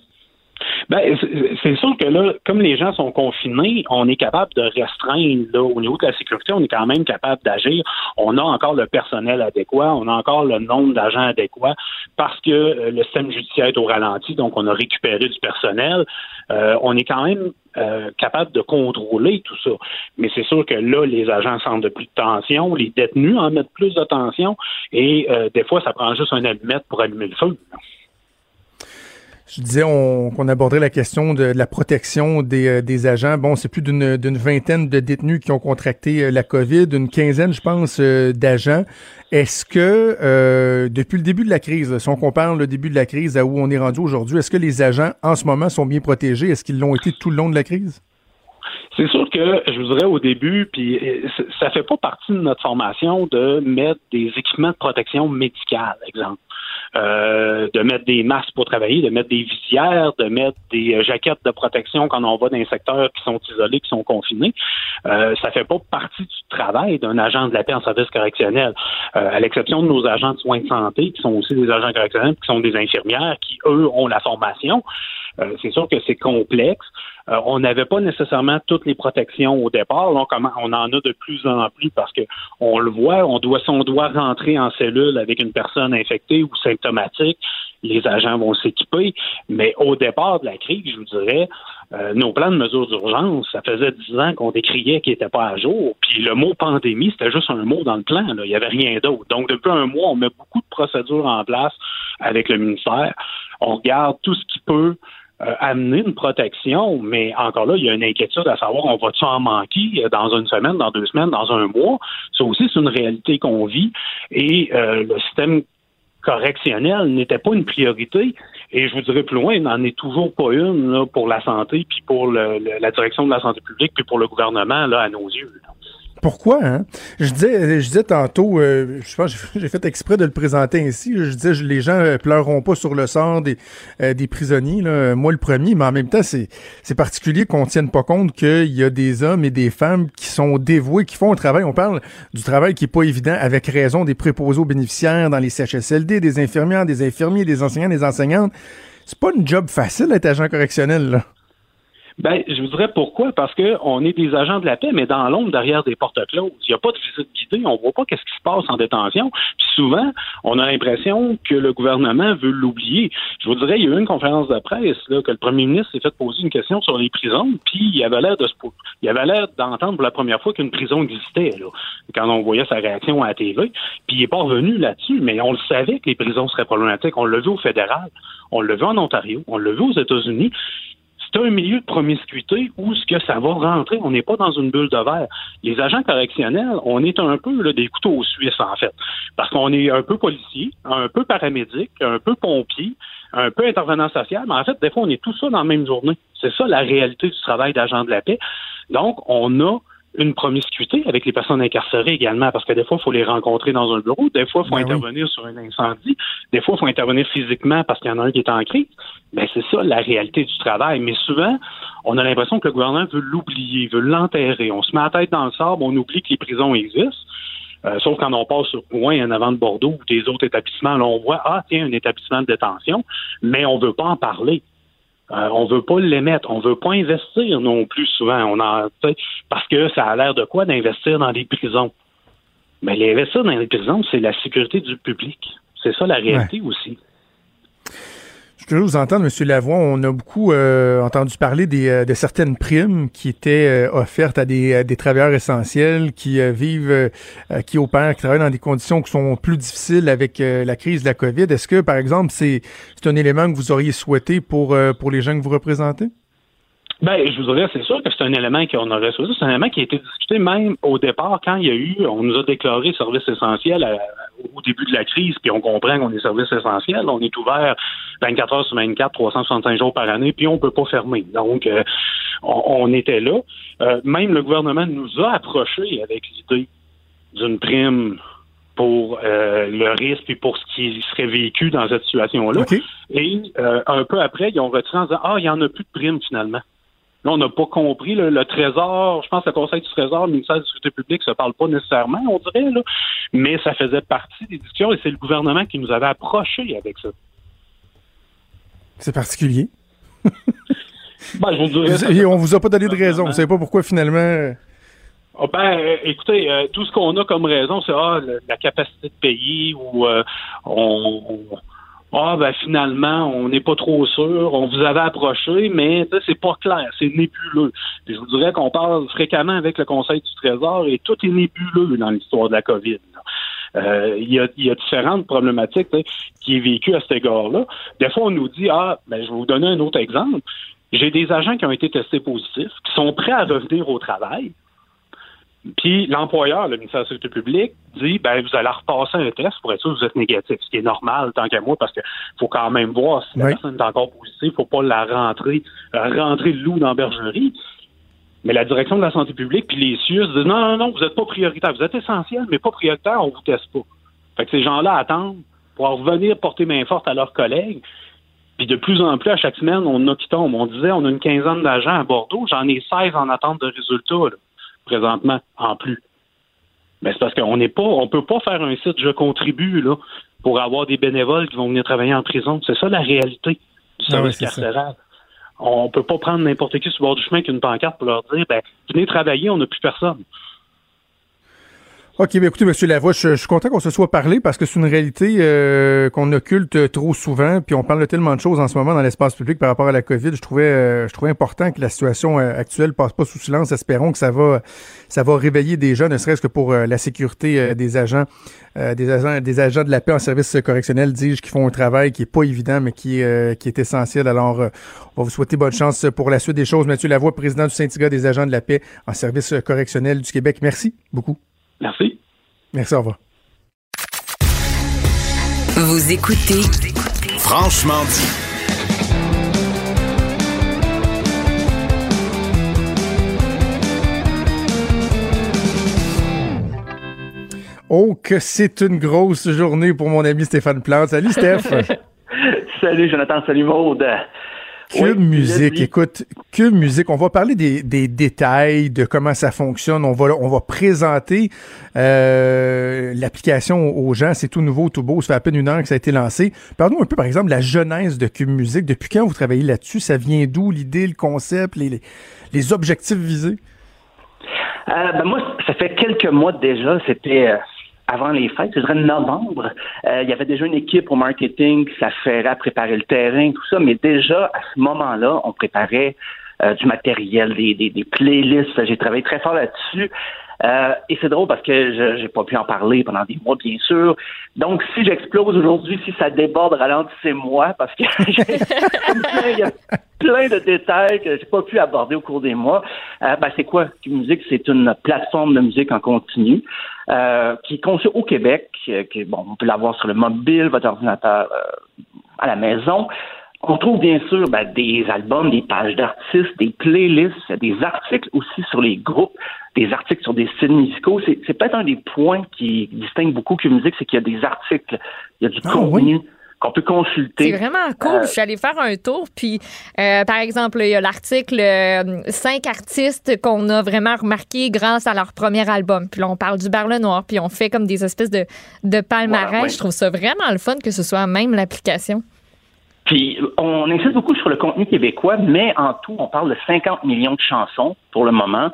Ben, c'est sûr que là, comme les gens sont confinés, on est capable de restreindre là, au niveau de la sécurité, on est quand même capable d'agir. On a encore le personnel adéquat, on a encore le nombre d'agents adéquats parce que euh, le système judiciaire est au ralenti, donc on a récupéré du personnel. Euh, on est quand même euh, capable de contrôler tout ça. Mais c'est sûr que là, les agents sentent de plus de tension, les détenus en mettent plus de tension, et des fois, ça prend juste un allumette pour allumer le feu. Je disais qu'on aborderait la question de, la protection des, euh, des agents. Bon, c'est plus d'une vingtaine de détenus qui ont contracté euh, la COVID, une quinzaine, je pense, euh, d'agents. Est-ce que, depuis le début de la crise, si on compare le début de la crise à où on est rendu aujourd'hui, est-ce que les agents, en ce moment, sont bien protégés? Est-ce qu'ils l'ont été tout le long de la crise? C'est sûr que je vous dirais au début, puis ça fait pas partie de notre formation de mettre des équipements de protection médicale, exemple. Euh, de mettre des masques pour travailler, de mettre des visières, de mettre des euh, jaquettes de protection quand on va dans les secteurs qui sont isolés, qui sont confinés. Euh, ça fait pas partie du travail d'un agent de la paix en service correctionnel, euh, à l'exception de nos agents de soins de santé, qui sont aussi des agents correctionnels, qui sont des infirmières, qui, eux, ont la formation. c'est sûr que c'est complexe. Euh, on n'avait pas nécessairement toutes les protections au départ. on, en a de plus en plus parce que on le voit, on doit, si on doit rentrer en cellule avec une personne infectée ou symptomatique, les agents vont s'équiper. Mais au départ de la crise, je vous dirais, euh, nos plans de mesures d'urgence, ça faisait dix ans qu'on décriait qu'ils n'étaient pas à jour. Puis le mot pandémie, c'était juste un mot dans le plan. Il n'y avait rien d'autre. Donc, depuis un mois, on met beaucoup de procédures en place avec le ministère. On regarde tout ce qui peut euh, amener une protection, mais encore là, il y a une inquiétude à savoir on va-tu en manquer dans une semaine, dans deux semaines, dans un mois? Ça aussi, c'est une réalité qu'on vit. Et euh, le système correctionnel n'était pas une priorité. Et je vous dirais plus loin, il n'en est toujours pas une là, pour la santé, puis pour le, la direction de la santé publique, puis pour le gouvernement, là, à nos yeux. Pourquoi, hein? Je disais, je disais tantôt, euh, je pense j'ai fait exprès de le présenter ainsi. Je disais, les gens euh, pleureront pas sur le sort des, euh, des prisonniers. Moi, le premier, mais en même temps, c'est, c'est particulier qu'on tienne pas compte qu'il y a des hommes et des femmes qui sont dévoués, qui font un travail. On parle du travail qui est pas évident, avec raison des préposés aux bénéficiaires dans les CHSLD, des infirmières, des infirmiers, des enseignants, des enseignantes. C'est pas une job facile d'être agent correctionnel, là. Ben, je vous dirais pourquoi? Parce qu'on est des agents de la paix, mais dans l'ombre, derrière des portes closes. Il n'y a pas de visite guidée, on voit pas qu'est-ce qui se passe en détention. Puis souvent, on a l'impression que le gouvernement veut l'oublier. Je vous dirais, il y a eu une conférence de presse là, que le premier ministre s'est fait poser une question sur les prisons, puis il avait l'air de se il avait l'air d'entendre pour la première fois qu'une prison existait là, quand on voyait sa réaction à la TV. Puis il est pas revenu là-dessus, mais on le savait que les prisons seraient problématiques. On l'a vu au fédéral, on l'a vu en Ontario, on l'a vu aux États-Unis c'est un milieu de promiscuité où ce que ça va rentrer, on n'est pas dans une bulle de verre. Les agents correctionnels, on est un peu là, des couteaux suisses, en fait. Parce qu'on est un peu policier, un peu paramédic, un peu pompier, un peu intervenant social, mais en fait, des fois, on est tout ça dans la même journée. C'est ça la réalité du travail d'agent de la paix. Donc, on a une promiscuité avec les personnes incarcérées également, parce que des fois, il faut les rencontrer dans un bureau, des fois, il faut ben intervenir sur un incendie, des fois, il faut intervenir physiquement parce qu'il y en a un qui est en crise. Ben, c'est ça la réalité du travail. Mais souvent, on a l'impression que le gouvernement veut l'oublier, veut l'enterrer. On se met la tête dans le sable, on oublie que les prisons existent. Euh, sauf quand on passe sur Rouen en avant de Bordeaux ou des autres établissements, là, on voit, ah, tiens, un établissement de détention, mais on veut pas en parler. Euh, on veut pas l'émettre, on veut pas investir non plus souvent. On a, parce que ça a l'air de quoi d'investir dans les prisons? Mais l'investir dans les prisons, c'est la sécurité du public. C'est ça la réalité aussi. Je veux vous entendre, M. Lavoie. On a beaucoup euh, entendu parler des, euh, de certaines primes qui étaient euh, offertes à des, des, travailleurs essentiels qui vivent, qui opèrent, qui travaillent dans des conditions qui sont plus difficiles avec la crise de la COVID. Est-ce que, par exemple, c'est un élément que vous auriez souhaité pour, pour les gens que vous représentez? Ben, je vous dirais, c'est sûr que c'est un élément qu'on aurait souhaité. C'est un élément qui a été discuté même au départ quand il y a eu, on nous a déclaré service essentiel au début de la crise, puis on comprend qu'on est service essentiel. On est ouvert 24 heures sur 24, 365 jours par année, puis on peut pas fermer. Donc, euh, on, était là. Euh, même le gouvernement nous a approchés avec l'idée d'une prime pour euh, le risque et pour ce qui serait vécu dans cette situation-là. Et un peu après, ils ont retiré en disant Ah, il n'y en a plus de prime finalement. Là, on n'a pas compris. le Trésor, je pense que le Conseil du Trésor, le ministère de la Sécurité publique, ne se parle pas nécessairement, on dirait, là, mais ça faisait partie des discussions et c'est le gouvernement qui nous avait approchés avec ça. C'est particulier. Ben, je vous dirais, on vous a pas donné de raison. Vous savez pas pourquoi finalement. Oh, ben, euh, écoutez, euh, tout ce qu'on a comme raison, c'est ah, la capacité de payer ou euh, on, ah ben finalement, on n'est pas trop sûr, on vous avait approché, mais c'est pas clair, c'est nébuleux. je vous dirais qu'on parle fréquemment avec le Conseil du Trésor et tout est nébuleux dans l'histoire de la COVID. Il y, a, y, a, différentes problématiques qui est vécues à cet égard-là. Des fois, on nous dit Ah, ben je vais vous donner un autre exemple. J'ai des agents qui ont été testés positifs, qui sont prêts à revenir au travail, puis l'employeur, le ministère de la Sécurité publique, dit ben vous allez repasser un test pour être sûr que vous êtes négatif, ce qui est normal tant qu'à moi, parce qu'il faut quand même voir si la personne est encore positive, il faut pas la rentrer, euh, rentrer le loup dans la bergerie. Mais la direction de la santé publique puis les CIUS disent non, non, non, vous n'êtes pas prioritaire, vous êtes essentiel, mais pas prioritaire, on vous teste pas. Fait que ces gens-là attendent pour revenir porter main forte à leurs collègues. Puis de plus en plus, à chaque semaine, on a qui tombent. On disait, on a une quinzaine d'agents à Bordeaux. J'en ai 16 en attente de résultats présentement en plus. Mais c'est parce qu'on n'est pas, on peut pas faire un site je contribue là pour avoir des bénévoles qui vont venir travailler en prison. C'est ça la réalité du ah service carcéral. On peut pas prendre n'importe qui sur le bord du chemin avec une pancarte pour leur dire ben venez travailler, on n'a plus personne. OK, bien écoutez, M. Lavoie, je, suis content qu'on se soit parlé parce que c'est une réalité euh, qu'on occulte trop souvent, puis on parle de tellement de choses en ce moment dans l'espace public par rapport à la COVID. Je trouvais, euh, je trouvais important que la situation euh, actuelle passe pas sous silence. Espérons que ça va, ça va réveiller des gens, ne serait-ce que pour la sécurité des agents, des agents, des agents de la paix en service correctionnel, dis-je, qui font un travail qui est pas évident, mais qui, qui est essentiel. Alors, on va vous souhaiter bonne chance pour la suite des choses. Mathieu Lavoie, président du syndicat des agents de la paix en service correctionnel du Québec. Merci beaucoup. Merci. Merci, au revoir. Vous écoutez Franchement dit. Oh, que c'est une grosse journée pour mon ami Stéphane Plante. Salut, Steph. salut, Jonathan. Salut, Maude. Cube Musique, écoute, Cube Musique, on va parler des, détails, de comment ça fonctionne. On va, on va présenter euh, l'application aux gens. C'est tout nouveau, tout beau. Ça fait à peine une heure que ça a été lancé. Parlons un peu, par exemple, de la genèse de Cube Musique. Depuis quand vous travaillez là-dessus? Ça vient d'où l'idée, le concept, les, les, objectifs visés? Euh, ben moi, ça fait quelques mois déjà. C'était euh, avant les fêtes, je dirais novembre, euh, il y avait déjà une équipe au marketing qui s'affairait à préparer le terrain, tout ça, mais déjà à ce moment-là, on préparait euh, du matériel, des, playlists. J'ai travaillé très fort là-dessus. Euh, et c'est drôle parce que je n'ai pas pu en parler pendant des mois, bien sûr. Donc, si j'explose aujourd'hui, si ça déborde, ralentissez-moi parce que il y a plein de détails que j'ai pas pu aborder au cours des mois. Euh, ben, c'est quoi? Musique? C'est une plateforme de musique en continu qui est conçue au Québec. Qui, bon, on peut l'avoir sur le mobile, votre ordinateur à la maison. On trouve bien sûr ben, des albums, des pages d'artistes, des playlists, des articles aussi sur les groupes, des articles sur des styles musicaux. C'est peut-être un des points qui distingue beaucoup que musique, c'est qu'il y a des articles, il y a du ah, contenu. qu'on peut consulter. C'est vraiment cool. Euh, je suis allée faire un tour, puis euh, par exemple, il y a l'article euh, cinq artistes qu'on a vraiment remarqués grâce à leur premier album. Puis là, on parle du Barle Noir, puis on fait comme des espèces de, de palmarès. Je trouve ça vraiment le fun que ce soit même l'application. Puis on insiste beaucoup sur le contenu québécois, mais en tout, on parle de 50 millions de chansons pour le moment,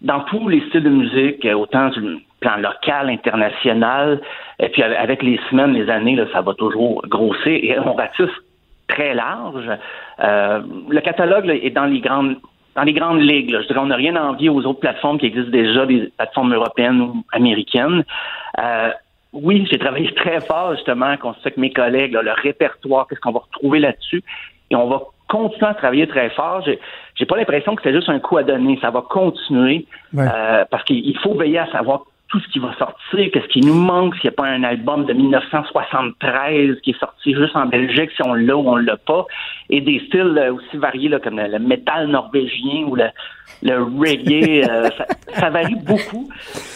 dans tous les styles de musique, autant du plan local, international, et puis avec les semaines, les années, là, ça va toujours grossir et on ratisse très large. Euh, le catalogue est dans les grandes dans les grandes ligues. Je dirais, on n'a rien à envier aux autres plateformes qui existent déjà, des plateformes européennes ou américaines. Euh, oui, j'ai travaillé très fort justement, qu'on avec mes collègues, le répertoire, qu'est-ce qu'on va retrouver là-dessus. Et on va continuer à travailler très fort. J'ai, j'ai pas l'impression que c'est juste un coup à donner. Ça va continuer euh, parce qu'il faut veiller à savoir tout ce qui va sortir, qu'est-ce qui nous manque, s'il n'y a pas un album de 1973 qui est sorti juste en Belgique, si on l'a ou on l'a pas, et des styles euh, aussi variés là, comme le, métal norvégien ou le, le reggae, euh, ça, varie beaucoup.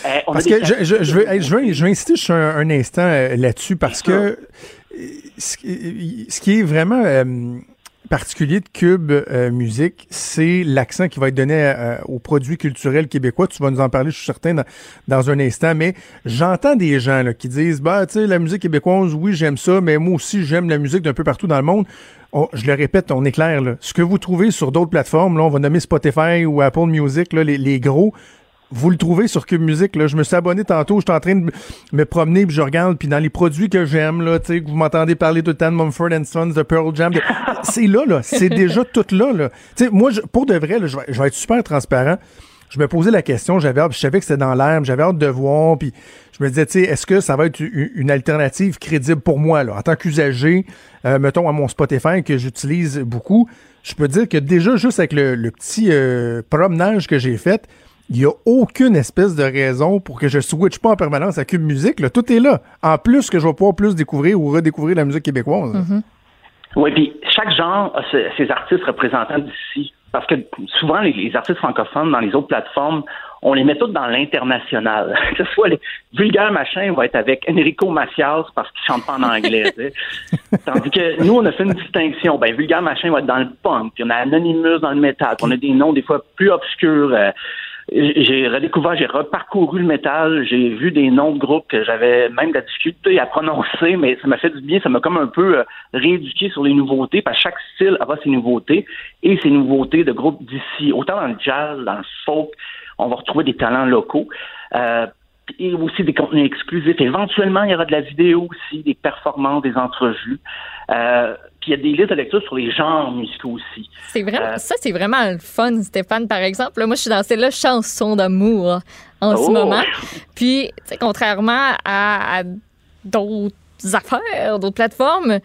Euh, parce que je, je, je, veux, je, veux, je veux insister sur un, instant là-dessus parce que ce, qui est vraiment particulier de Cube euh, Musique, c'est l'accent qui va être donné euh, aux produits culturels québécois. Tu vas nous en parler, je suis certain, dans, un instant. Mais j'entends des gens là, qui disent, bah, tu sais, la musique québécoise, oui, j'aime ça, mais moi aussi, j'aime la musique d'un peu partout dans le monde. je le répète, on est clair. Là. Ce que vous trouvez sur d'autres plateformes, là, on va nommer Spotify ou Apple Music, là, les, les gros, vous le trouvez sur Cube Music. Là. Je me suis abonné tantôt, je suis en train de me promener, puis je regarde, puis dans les produits que j'aime, là, tu sais, que vous m'entendez parler tout le temps de Mumford Sons, de Pearl Jam, c'est là, là. C'est déjà tout là, là. Tu sais, moi, pour de vrai, je, vais, être super transparent. Je me posais la question, j'avais hâte, je savais que c'était dans l'air, j'avais hâte de voir, puis je me disais, tu sais, est-ce que ça va être une alternative crédible pour moi, là, en tant qu'usager, euh, mettons, à mon Spotify que j'utilise beaucoup. Je peux dire que déjà, juste avec le, petit euh, promenage que j'ai fait, il n'y a aucune espèce de raison pour que je switch pas en permanence à Cube Musique. Là. Tout est là. En plus que je vais pouvoir plus découvrir ou redécouvrir la musique québécoise. Mm-hmm. Oui, puis chaque genre a ses, artistes représentants d'ici. Parce que souvent, les, artistes francophones dans les autres plateformes, on les met tous dans l'international. que ce soit les vulgaires machins vont être avec Enrico Macias parce qu'ils chantent pas en anglais. Tandis que nous, on a fait une distinction. Ben, vulgaire machin va être dans le punk, puis on a Anonymous dans le métal, puis on a des noms des fois plus obscurs. Euh, j'ai redécouvert, j'ai reparcouru le métal, j'ai vu des noms de groupes que j'avais même de la difficulté à prononcer, mais ça m'a fait du bien, ça m'a comme un peu euh, rééduqué sur les nouveautés, parce que chaque style a ses nouveautés et ses nouveautés de groupes d'ici. Autant dans le jazz, dans le folk, on va retrouver des talents locaux. Euh, et aussi des contenus exclusifs. Éventuellement, il y aura de la vidéo aussi, des performances, des entrevues. Euh, puis il y a des listes de lecture sur les genres musicaux aussi. C'est vraiment, euh, ça, c'est vraiment le fun, Stéphane, par exemple. moi, je suis dans ces là chansons d'amour en ce oh! moment. Puis, contrairement à, d'autres affaires, d'autres plateformes,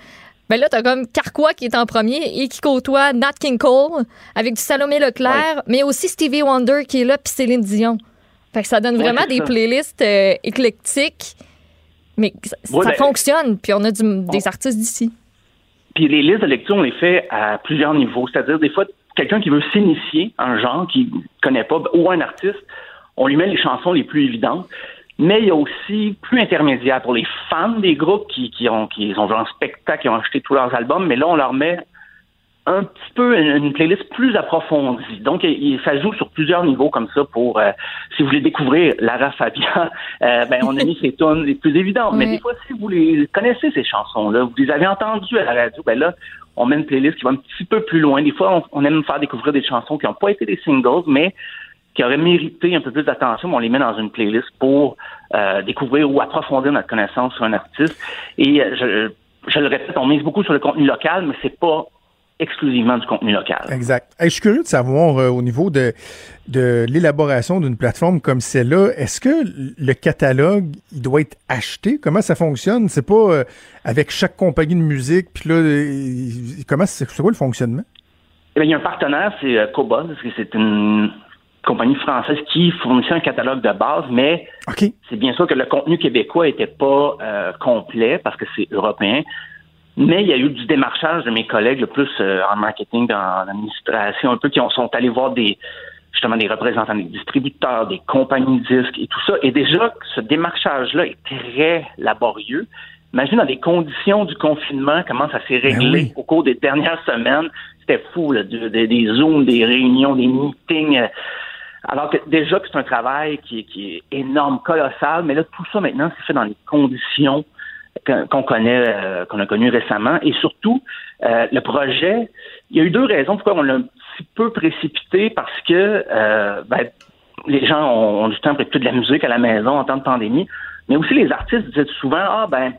ben là, t'as comme Carquois qui est en premier et qui côtoie Nat King Cole avec du Salomé Leclerc, mais aussi Stevie Wonder qui est là, puis Céline Dion. Fait que ça donne vraiment des playlists euh, éclectiques, mais ça, ben, fonctionne, puis on a des artistes d'ici. Les listes de lecture, on les fait à plusieurs niveaux. C'est-à-dire, des fois, quelqu'un qui veut s'initier un genre qu'il connaît pas, ou un artiste, on lui met les chansons les plus évidentes. Mais il y a aussi plus intermédiaire pour les fans des groupes qui, ont qui ont joué en spectacle, qui ont acheté tous leurs albums, mais là, on leur met un petit peu une, playlist plus approfondie. Donc, il, ça joue sur plusieurs niveaux comme ça pour, euh, si vous voulez découvrir Lara Fabian, euh, ben, on a mis ses tonnes les plus évidentes. Mais des fois, si vous les connaissez, ces chansons-là, vous les avez entendues à la radio, ben là, on met une playlist qui va un petit peu plus loin. Des fois, on, aime faire découvrir des chansons qui n'ont pas été des singles, mais qui auraient mérité un peu plus d'attention, on les met dans une playlist pour euh, découvrir ou approfondir notre connaissance sur un artiste. Et je, je le répète, on mise beaucoup sur le contenu local, mais c'est pas exclusivement du contenu local. Exact. je suis curieux de savoir euh, au niveau de, de l'élaboration d'une plateforme comme celle-là, est-ce que le catalogue il doit être acheté? Comment ça fonctionne? C'est pas euh, avec chaque compagnie de musique puis là euh, comment c'est quoi le fonctionnement? Eh il y a un partenaire, c'est Cobol, parce que c'est une compagnie française qui fournissait un catalogue de base, mais c'est bien sûr que le contenu québécois n'était pas complet parce que c'est européen. Mais il y a eu du démarchage de mes collègues, le plus euh, en marketing, dans l'administration, un peu qui ont, sont allés voir des justement des représentants des distributeurs, des compagnies de disques et tout ça. Et déjà, ce démarchage-là est très laborieux. Imagine dans les conditions du confinement, comment ça s'est ben réglé au cours des dernières semaines. C'était fou, là, des zooms, des réunions, des meetings. Euh, alors que déjà que c'est un travail qui, qui est énorme, colossal, mais là, tout ça maintenant, c'est fait dans les conditions qu'on connaît, euh, qu'on a connu récemment. Et surtout, euh, le projet, il y a eu deux raisons pourquoi on l'a un petit peu précipité, parce que euh, ben, les gens ont, du temps pour écouter de la musique à la maison en temps de pandémie, mais aussi les artistes disaient souvent, ah ben,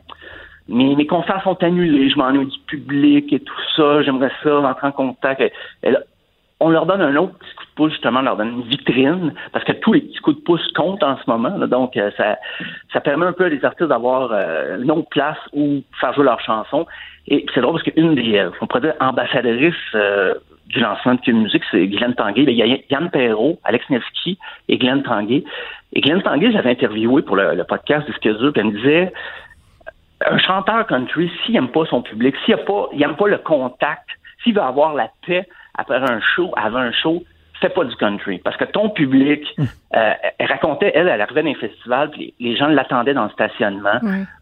mes, mes concerts sont annulés, je m'ennuie du public et tout ça, j'aimerais ça rentrer en contact. On leur donne un autre petit coup de pouce, justement, on leur donne une vitrine, parce que tous les petits coups de pouce comptent en ce moment. donc, euh, ça, ça permet un peu à les artistes d'avoir euh, une autre place où faire jouer leurs chansons. Et c'est drôle parce qu'une des, euh, on pourrait dire, ambassadrices du lancement de Cube Musique, c'est Glenn Tanguay. Il y a Yann Perrault, Alex Nevsky et Glenn Tanguay. Et Glenn Tanguay, j'avais interviewé pour le, podcast Disque dur, puis elle me disait, un chanteur country, s'il n'aime pas son public, s'il n'aime pas, il aime pas le contact, s'il veut avoir la paix après un show, avant un show, fais pas du country. Parce que ton public, Hum. euh, elle racontait, elle, elle arrivait dans les festivals, puis les, gens l'attendaient dans le stationnement,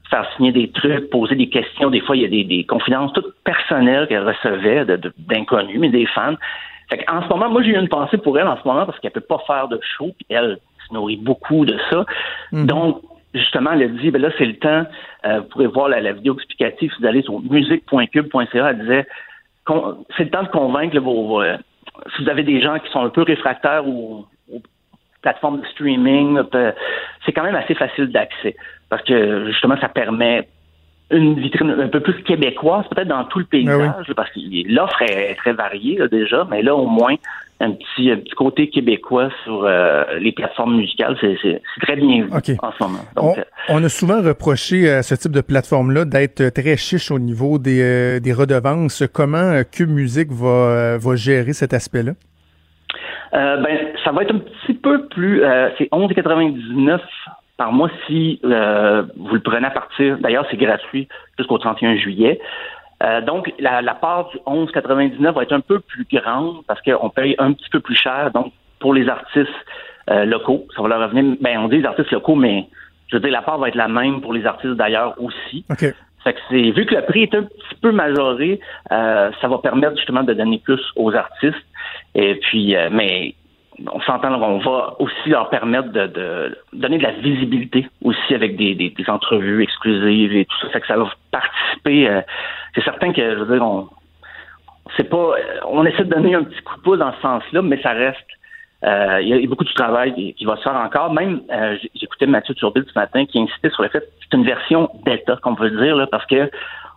faire signer des trucs, poser des questions. Des fois, il y a des, des confidences toutes personnelles qu'elle recevait de- de- d'inconnus, mais des fans. Fait en ce moment, moi, j'ai eu une pensée pour elle en ce moment parce qu'elle peut pas faire de show, puis elle se nourrit beaucoup de ça. Donc, justement, elle a dit, ben là, c'est le temps. Euh, vous pourrez voir la, la vidéo explicative si vous allez sur musique.cube.ca. Elle disait, c'est le temps de convaincre vos, euh, si vous avez des gens qui sont un peu réfractaires aux, aux plateformes de streaming, peut- c'est quand même assez facile d'accès. Parce que justement, ça permet une vitrine un peu plus québécoise, peut-être dans tout le paysage, là, parce que l'offre est très variée là, déjà, mais là, au moins, un petit, un petit côté québécois sur euh, les plateformes musicales, c'est très bien vu en ce moment. Donc, euh, on a souvent reproché à ce type de plateforme-là d'être très chiche au niveau des, euh, des redevances. Comment Cube Music va, va gérer cet aspect-là? Euh, ben, ça va être un petit peu plus. C'est 11,99 par mois si vous le prenez à partir. D'ailleurs, c'est gratuit jusqu'au 31 juillet. Euh, donc, la, la part du 11,99 va être un peu plus grande parce qu'on paye un petit peu plus cher. Donc, pour les artistes euh, locaux, ça va leur revenir. Ben, on dit les artistes locaux, mais je veux dire, la part va être la même pour les artistes d'ailleurs aussi. OK. Fait que c'est vu que le prix est un petit peu majoré, euh, ça va permettre justement de donner plus aux artistes. Et puis, euh, mais on s'entend, on va aussi leur permettre de, de donner de la visibilité aussi avec des, des, des entrevues exclusives et tout ça. Fait que ça va participer. euh, c'est certain que je veux dire, on c'est pas, on essaie de donner un petit coup de pouce dans ce sens-là, mais ça reste. euh, Il y a beaucoup de travail qui- va se faire encore. Même, euh, j'écoutais Mathieu Turbide ce matin qui insistait sur le fait que c'est une version bêta, qu'on peut dire, là, parce que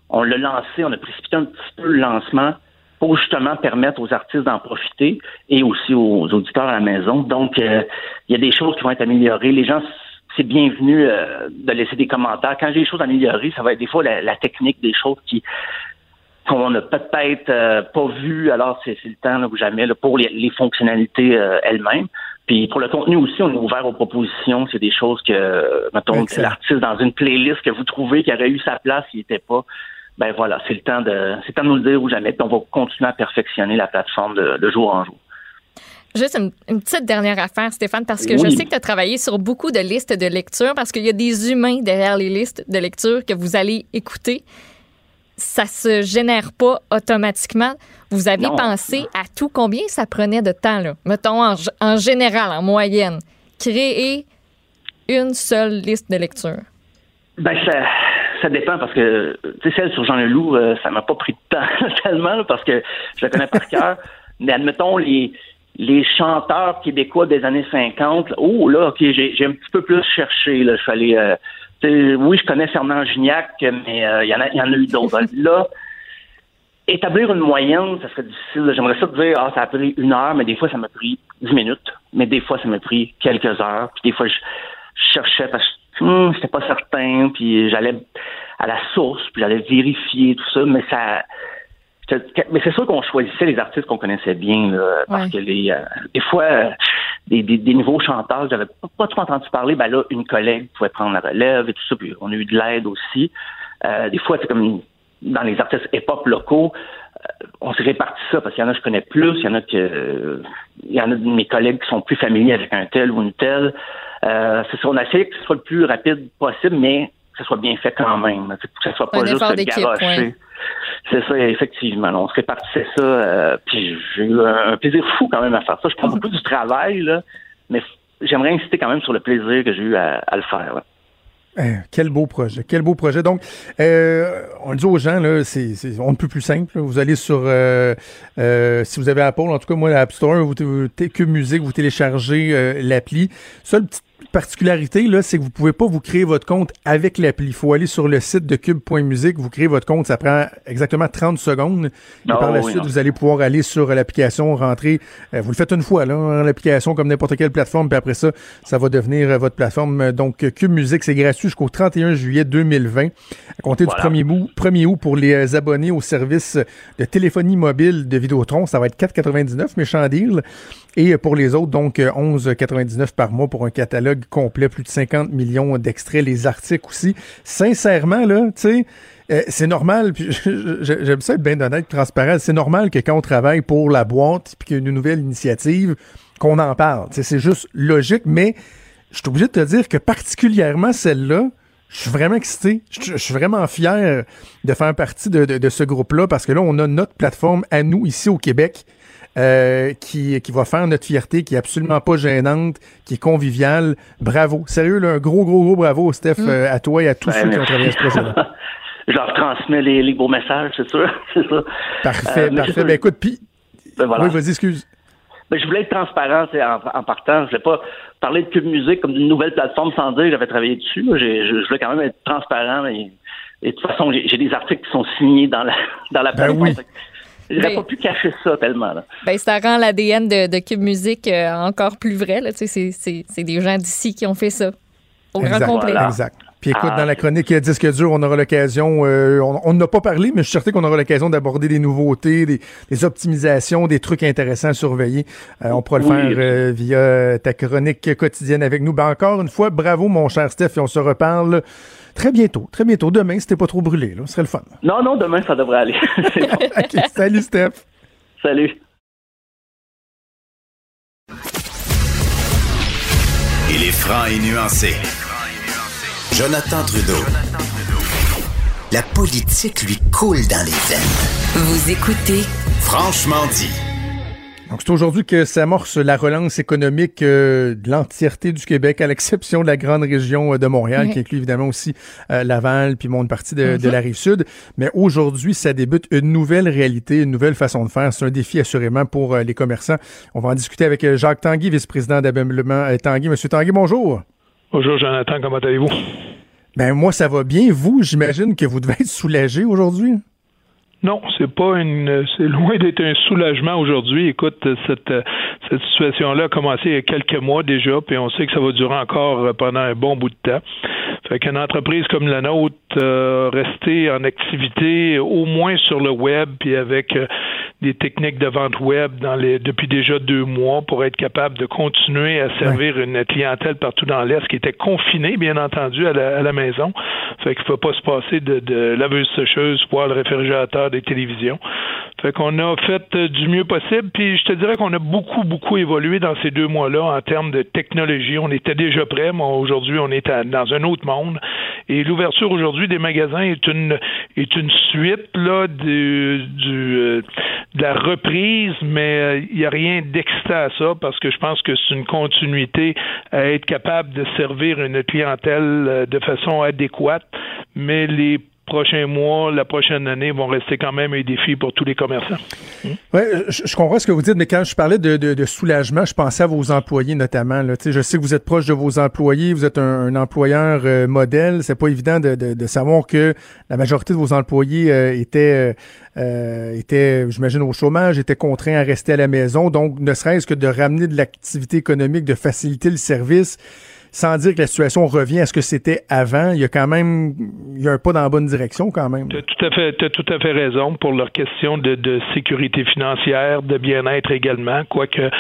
on l'a lancé, on a précipité un petit peu le lancement pour justement permettre aux artistes d'en profiter et aussi aux auditeurs à la maison. Donc, euh, il y a des choses qui vont être améliorées. Les gens, c'est bienvenu euh, de laisser des commentaires. Quand j'ai des choses à améliorer, ça va être des fois la, la technique des choses qui qu'on n'a peut-être euh, pas vu, alors c'est c'est le temps là, ou jamais là, pour les, les fonctionnalités euh, elles-mêmes. Puis pour le contenu aussi, on est ouvert aux propositions. C'est des choses que, mettons, l'artiste dans une playlist que vous trouvez qui aurait eu sa place, il n'était pas. Ben voilà, c'est le temps de c'est temps de nous le dire ou jamais. Puis on va continuer à perfectionner la plateforme de, de jour en jour. Juste une, une petite dernière affaire, Stéphane, parce que Oui. je sais que tu as travaillé sur beaucoup de listes de lecture, parce qu'il y a des humains derrière les listes de lecture que vous allez écouter. Ça se génère pas automatiquement. Vous avez Non. pensé à tout combien ça prenait de temps, là? Mettons en, en général, en moyenne, créer une seule liste de lecture. Ben ça, ça dépend parce que tu sais celle sur Jean Leloup, euh, ça m'a pas pris de temps tellement là, parce que je la connais par cœur. Mais admettons les les chanteurs québécois des années 50, là, oh là, ok, j'ai un petit peu plus cherché là. Je suis allé, euh, oui, je connais Fernand Gignac, mais euh, il y en a, il y en a eu d'autres. là, établir une moyenne, ça serait difficile. J'aimerais ça te dire, ah, ça a pris une heure, mais des fois, ça m'a pris dix minutes. Mais des fois, ça m'a pris quelques heures. Puis des fois, je, je cherchais parce que hum, j'étais pas certain. Puis j'allais à la source, puis j'allais vérifier tout ça. Mais ça... Mais c'est sûr qu'on choisissait les artistes qu'on connaissait bien, là, parce Ouais. que les, euh, des fois, euh, des, des, des nouveaux chanteurs, j'avais pas, pas trop entendu parler. Ben là, une collègue pouvait prendre la relève et tout ça. Puis on a eu de l'aide aussi. Euh, des fois, c'est comme dans les artistes hip-hop locaux, on s'est réparti ça parce qu'il y en a que je connais plus, il y en a que il y en a de mes collègues qui sont plus familiers avec un tel ou une telle. Euh, c'est ça, on a essayé que ce soit le plus rapide possible, mais que ce soit bien fait quand même. Que ce soit pas Un juste garoché. ouais. C'est ça, effectivement. On se répartissait ça, euh, puis j'ai eu un, plaisir fou quand même à faire ça. Je prends beaucoup du travail, là, mais j'aimerais insister quand même sur le plaisir que j'ai eu à, à le faire. là. Eh, quel beau projet, quel beau projet. Donc, euh, on le dit aux gens, là, c'est, on ne peut plus simple. là. Vous allez sur, euh, euh, si vous avez Apple, en tout cas, moi, l'App Store, vous, vous, Music, vous téléchargez euh, l'appli. Seule petite particularité, là, c'est que vous pouvez pas vous créer votre compte avec l'appli. Il faut aller sur le site de cube.music, vous créez votre compte, ça prend exactement 30 secondes. Et Ah par la oui, suite, non. vous allez pouvoir aller sur l'application, rentrer, euh, vous le faites une fois, là, dans l'application comme n'importe quelle plateforme, puis après ça, ça va devenir euh, votre plateforme. Donc, Cube Music, c'est gratuit jusqu'au 31 juillet 2020, à compter Voilà. du 1er août, 1er août pour les euh, abonnés au service de téléphonie mobile de Vidéotron. Ça va être 4,99, méchant deal. Et pour les autres, donc euh, 11,99 par mois pour un catalogue complet, plus de 50 millions d'extraits, les articles aussi. Sincèrement, là, tu sais, euh, c'est normal, puis j'aime ça être bien honnête, transparent, c'est normal que quand on travaille pour la boîte, puis qu'il y a une nouvelle initiative, qu'on en parle. C'est juste logique, mais je suis obligé de te dire que particulièrement celle-là, je suis vraiment excité. Je, suis vraiment fier de faire partie de, ce groupe-là parce que là, on a notre plateforme à nous ici au Québec euh, qui, qui va faire notre fierté, qui est absolument pas gênante, qui est conviviale. Bravo. Sérieux, un gros, gros, gros bravo, Steph, mm. euh, à toi et à tous ben, ceux qui ont travaillé ce projet-là. Je leur transmets les, beaux messages, c'est sûr. ça. Parfait, euh, parfait. Ben écoute, puis. Ben, oui, vas-y, excuse. Ben, je voulais être transparent en, en, partant. Je voulais pas parler de Cube Musique comme d'une nouvelle plateforme sans dire que j'avais travaillé dessus. Je, voulais quand même être transparent. Et, de toute façon, j'ai des articles qui sont signés dans la, dans la ben oui. J'aurais ben, pas pu cacher ça tellement. Là. Ben, ça rend l'ADN de, Cube Musique euh, encore plus vrai. C'est des gens d'ici qui ont fait ça. Au grand complet. Exact. Puis écoute, dans la chronique Disque dur, on aura l'occasion, euh, on n'a pas parlé, mais je suis certain qu'on aura l'occasion d'aborder des nouveautés, des, optimisations, des trucs intéressants à surveiller. Euh, on pourra le faire via ta chronique quotidienne avec nous. Ben encore une fois, bravo mon cher Steph, et on se reparle Très bientôt, très bientôt. Demain, c'était pas trop brûlé, là. Ce serait le fun. Non, non, demain, ça devrait aller. Salut, Steph. Salut. Il est franc et nuancé. Jonathan Trudeau. La politique lui coule dans les veines. Vous écoutez Franchement dit. Donc, c'est aujourd'hui que s'amorce la relance économique euh, de l'entièreté du Québec, à l'exception de la grande région euh, de Montréal, qui inclut évidemment aussi euh, Laval, puis une partie de, de, la rive sud. Mais aujourd'hui, ça débute une nouvelle réalité, une nouvelle façon de faire. C'est un défi assurément pour les commerçants. On va en discuter avec Jacques Tanguy, vice-président d'ameublement Tanguy. Monsieur Tanguy, bonjour. Bonjour, Jonathan. Comment allez-vous? Ben, moi, ça va bien. Vous, j'imagine que vous devez être soulagé aujourd'hui. Non, c'est pas une, c'est loin d'être un soulagement aujourd'hui. Écoute, cette, cette situation-là a commencé il y a quelques mois déjà, puis on sait que ça va durer encore pendant un bon bout de temps. Fait qu'une entreprise comme la nôtre euh, rester en activité au moins sur le web, puis avec euh, des techniques de vente web dans les, depuis déjà deux mois pour être capable de continuer à servir une clientèle partout dans l'Est qui était confinée, bien entendu, à la, à la maison. Fait qu'il ne faut pas se passer de, de laveuse sécheuse, poêle, réfrigérateur, des télévisions. Fait qu'on a fait euh, du mieux possible, puis je te dirais qu'on a beaucoup, beaucoup évolué dans ces deux mois-là en termes de technologie. On était déjà prêts, mais aujourd'hui, on est dans un autre monde. Et l'ouverture aujourd'hui des magasins est une suite là du, du euh, de la reprise, mais euh, il n'y a rien d'excitant à ça parce que je pense que c'est une continuité à être capable de servir une clientèle de façon adéquate, mais les prochains mois, la prochaine année vont rester quand même un défi pour tous les commerçants. Oui, je, comprends ce que vous dites, mais quand je parlais de, soulagement, je pensais à vos employés notamment. Là. Je sais que vous êtes proche de vos employés, vous êtes un, employeur euh, modèle. C'est pas évident de, savoir que la majorité de vos employés euh, étaient, euh, étaient j'imagine, au chômage, étaient contraints à rester à la maison. Donc, ne serait-ce que de ramener de l'activité économique, de faciliter le service sans dire que la situation revient à ce que c'était avant, il y a quand même il y a un pas dans la bonne direction quand même. Tu as tout à fait, as tout à fait raison pour leur question de, de sécurité financière, de bien-être également, quoique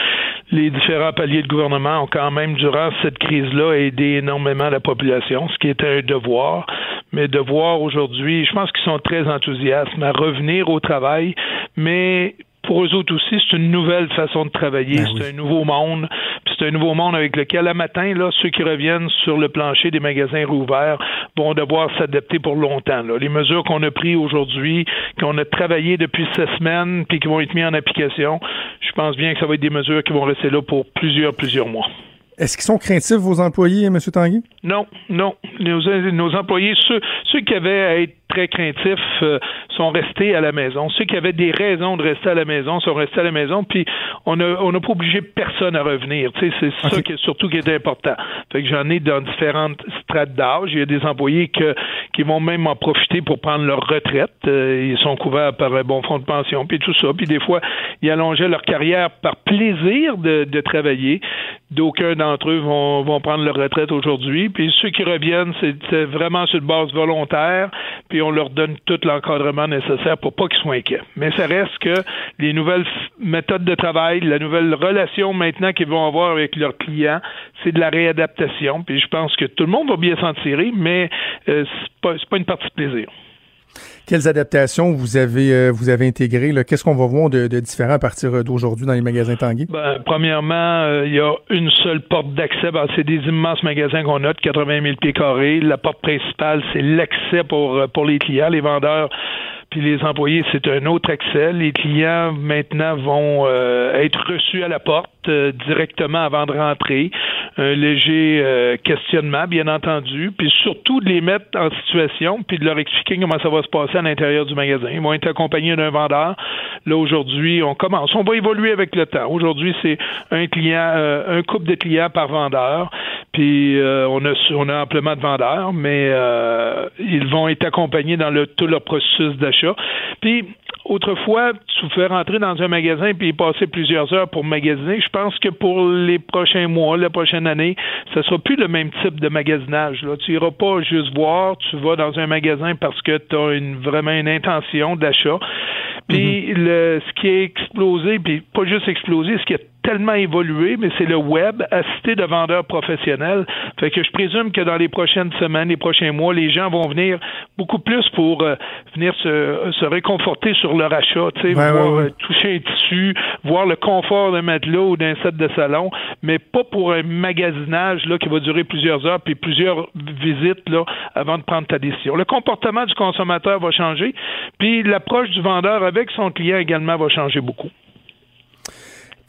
les différents paliers de gouvernement ont quand même, durant cette crise-là, aidé énormément la population, ce qui était un devoir. Mais de voir aujourd'hui, je pense qu'ils sont très enthousiastes à revenir au travail, mais pour eux autres aussi, c'est une nouvelle façon de travailler, ben c'est un nouveau monde, c'est un nouveau monde avec lequel, à matin, là, ceux qui reviennent sur le plancher des magasins rouverts vont devoir s'adapter pour longtemps. Là. Les mesures qu'on a prises aujourd'hui, qu'on a travaillées depuis ces semaines, puis qui vont être mises en application, je pense bien que ça va être des mesures qui vont rester là pour plusieurs, plusieurs mois. Est-ce qu'ils sont craintifs, vos employés, M. Tanguy? Non, non. Nos, nos employés, ceux, ceux qui avaient à être très craintifs euh, sont restés à la maison. Ceux qui avaient des raisons de rester à la maison sont restés à la maison, puis on n'a on a pas obligé personne à revenir. c'est ça qui est surtout qui est important. Fait que j'en ai dans différentes strates d'âge. Il y a des employés que, qui vont même en profiter pour prendre leur retraite. Euh, ils sont couverts par un bon fonds de pension, puis tout ça. Puis des fois, ils allongeaient leur carrière par plaisir de, de travailler. D'aucuns d'entre eux vont, vont prendre leur retraite aujourd'hui. Puis ceux qui reviennent, c'est vraiment sur une base volontaire. Puis on leur donne tout l'encadrement nécessaire pour pas qu'ils soient inquiets. Mais ça reste que les nouvelles méthodes de travail, la nouvelle relation maintenant qu'ils vont avoir avec leurs clients, c'est de la réadaptation. Puis je pense que tout le monde va bien s'en tirer, mais euh, c'est pas, pas une partie de plaisir. Quelles adaptations vous avez, euh, vous avez intégrées? Qu'est-ce qu'on va voir de, différent à partir d'aujourd'hui dans les magasins Tanguy? Ben, premièrement, euh, il y a une seule porte d'accès. Ben, c'est des immenses magasins qu'on a de 80 000 pieds carrés. La porte principale, c'est l'accès pour, euh, pour les clients. Les vendeurs puis les employés, c'est un autre accès. Les clients, maintenant, vont être reçus à la porte directement avant de rentrer. Un léger questionnement, bien entendu. Puis surtout de les mettre en situation, puis de leur expliquer comment ça va se passer à l'intérieur du magasin. Ils vont être accompagnés d'un vendeur. Là, aujourd'hui, on commence. On va évoluer avec le temps. Aujourd'hui, c'est un client, euh, un couple de clients par vendeur. Puis euh, on a on a amplement de vendeurs, mais euh, ils vont être accompagnés dans le tout leur processus d'achat. Puis Autrefois, tu fais rentrer dans un magasin puis passer plusieurs heures pour magasiner. Je pense que pour les prochains mois, la prochaine année, ce sera plus le même type de magasinage. Là. Tu iras pas juste voir, tu vas dans un magasin parce que tu as une, vraiment une intention d'achat. Puis mhm. le, ce qui a explosé, puis pas juste explosé, ce qui a tellement évolué, mais c'est le web assisté de vendeurs professionnels. Fait que je présume que dans les prochaines semaines, les prochains mois, les gens vont venir beaucoup plus pour euh, venir se, se, réconforter sur leur achat, tu sais, voir euh, toucher un tissu, voir le confort d'un matelas ou d'un set de salon, mais pas pour un magasinage là qui va durer plusieurs heures puis plusieurs visites là avant de prendre ta décision. Le comportement du consommateur va changer, puis l'approche du vendeur avec son client également va changer beaucoup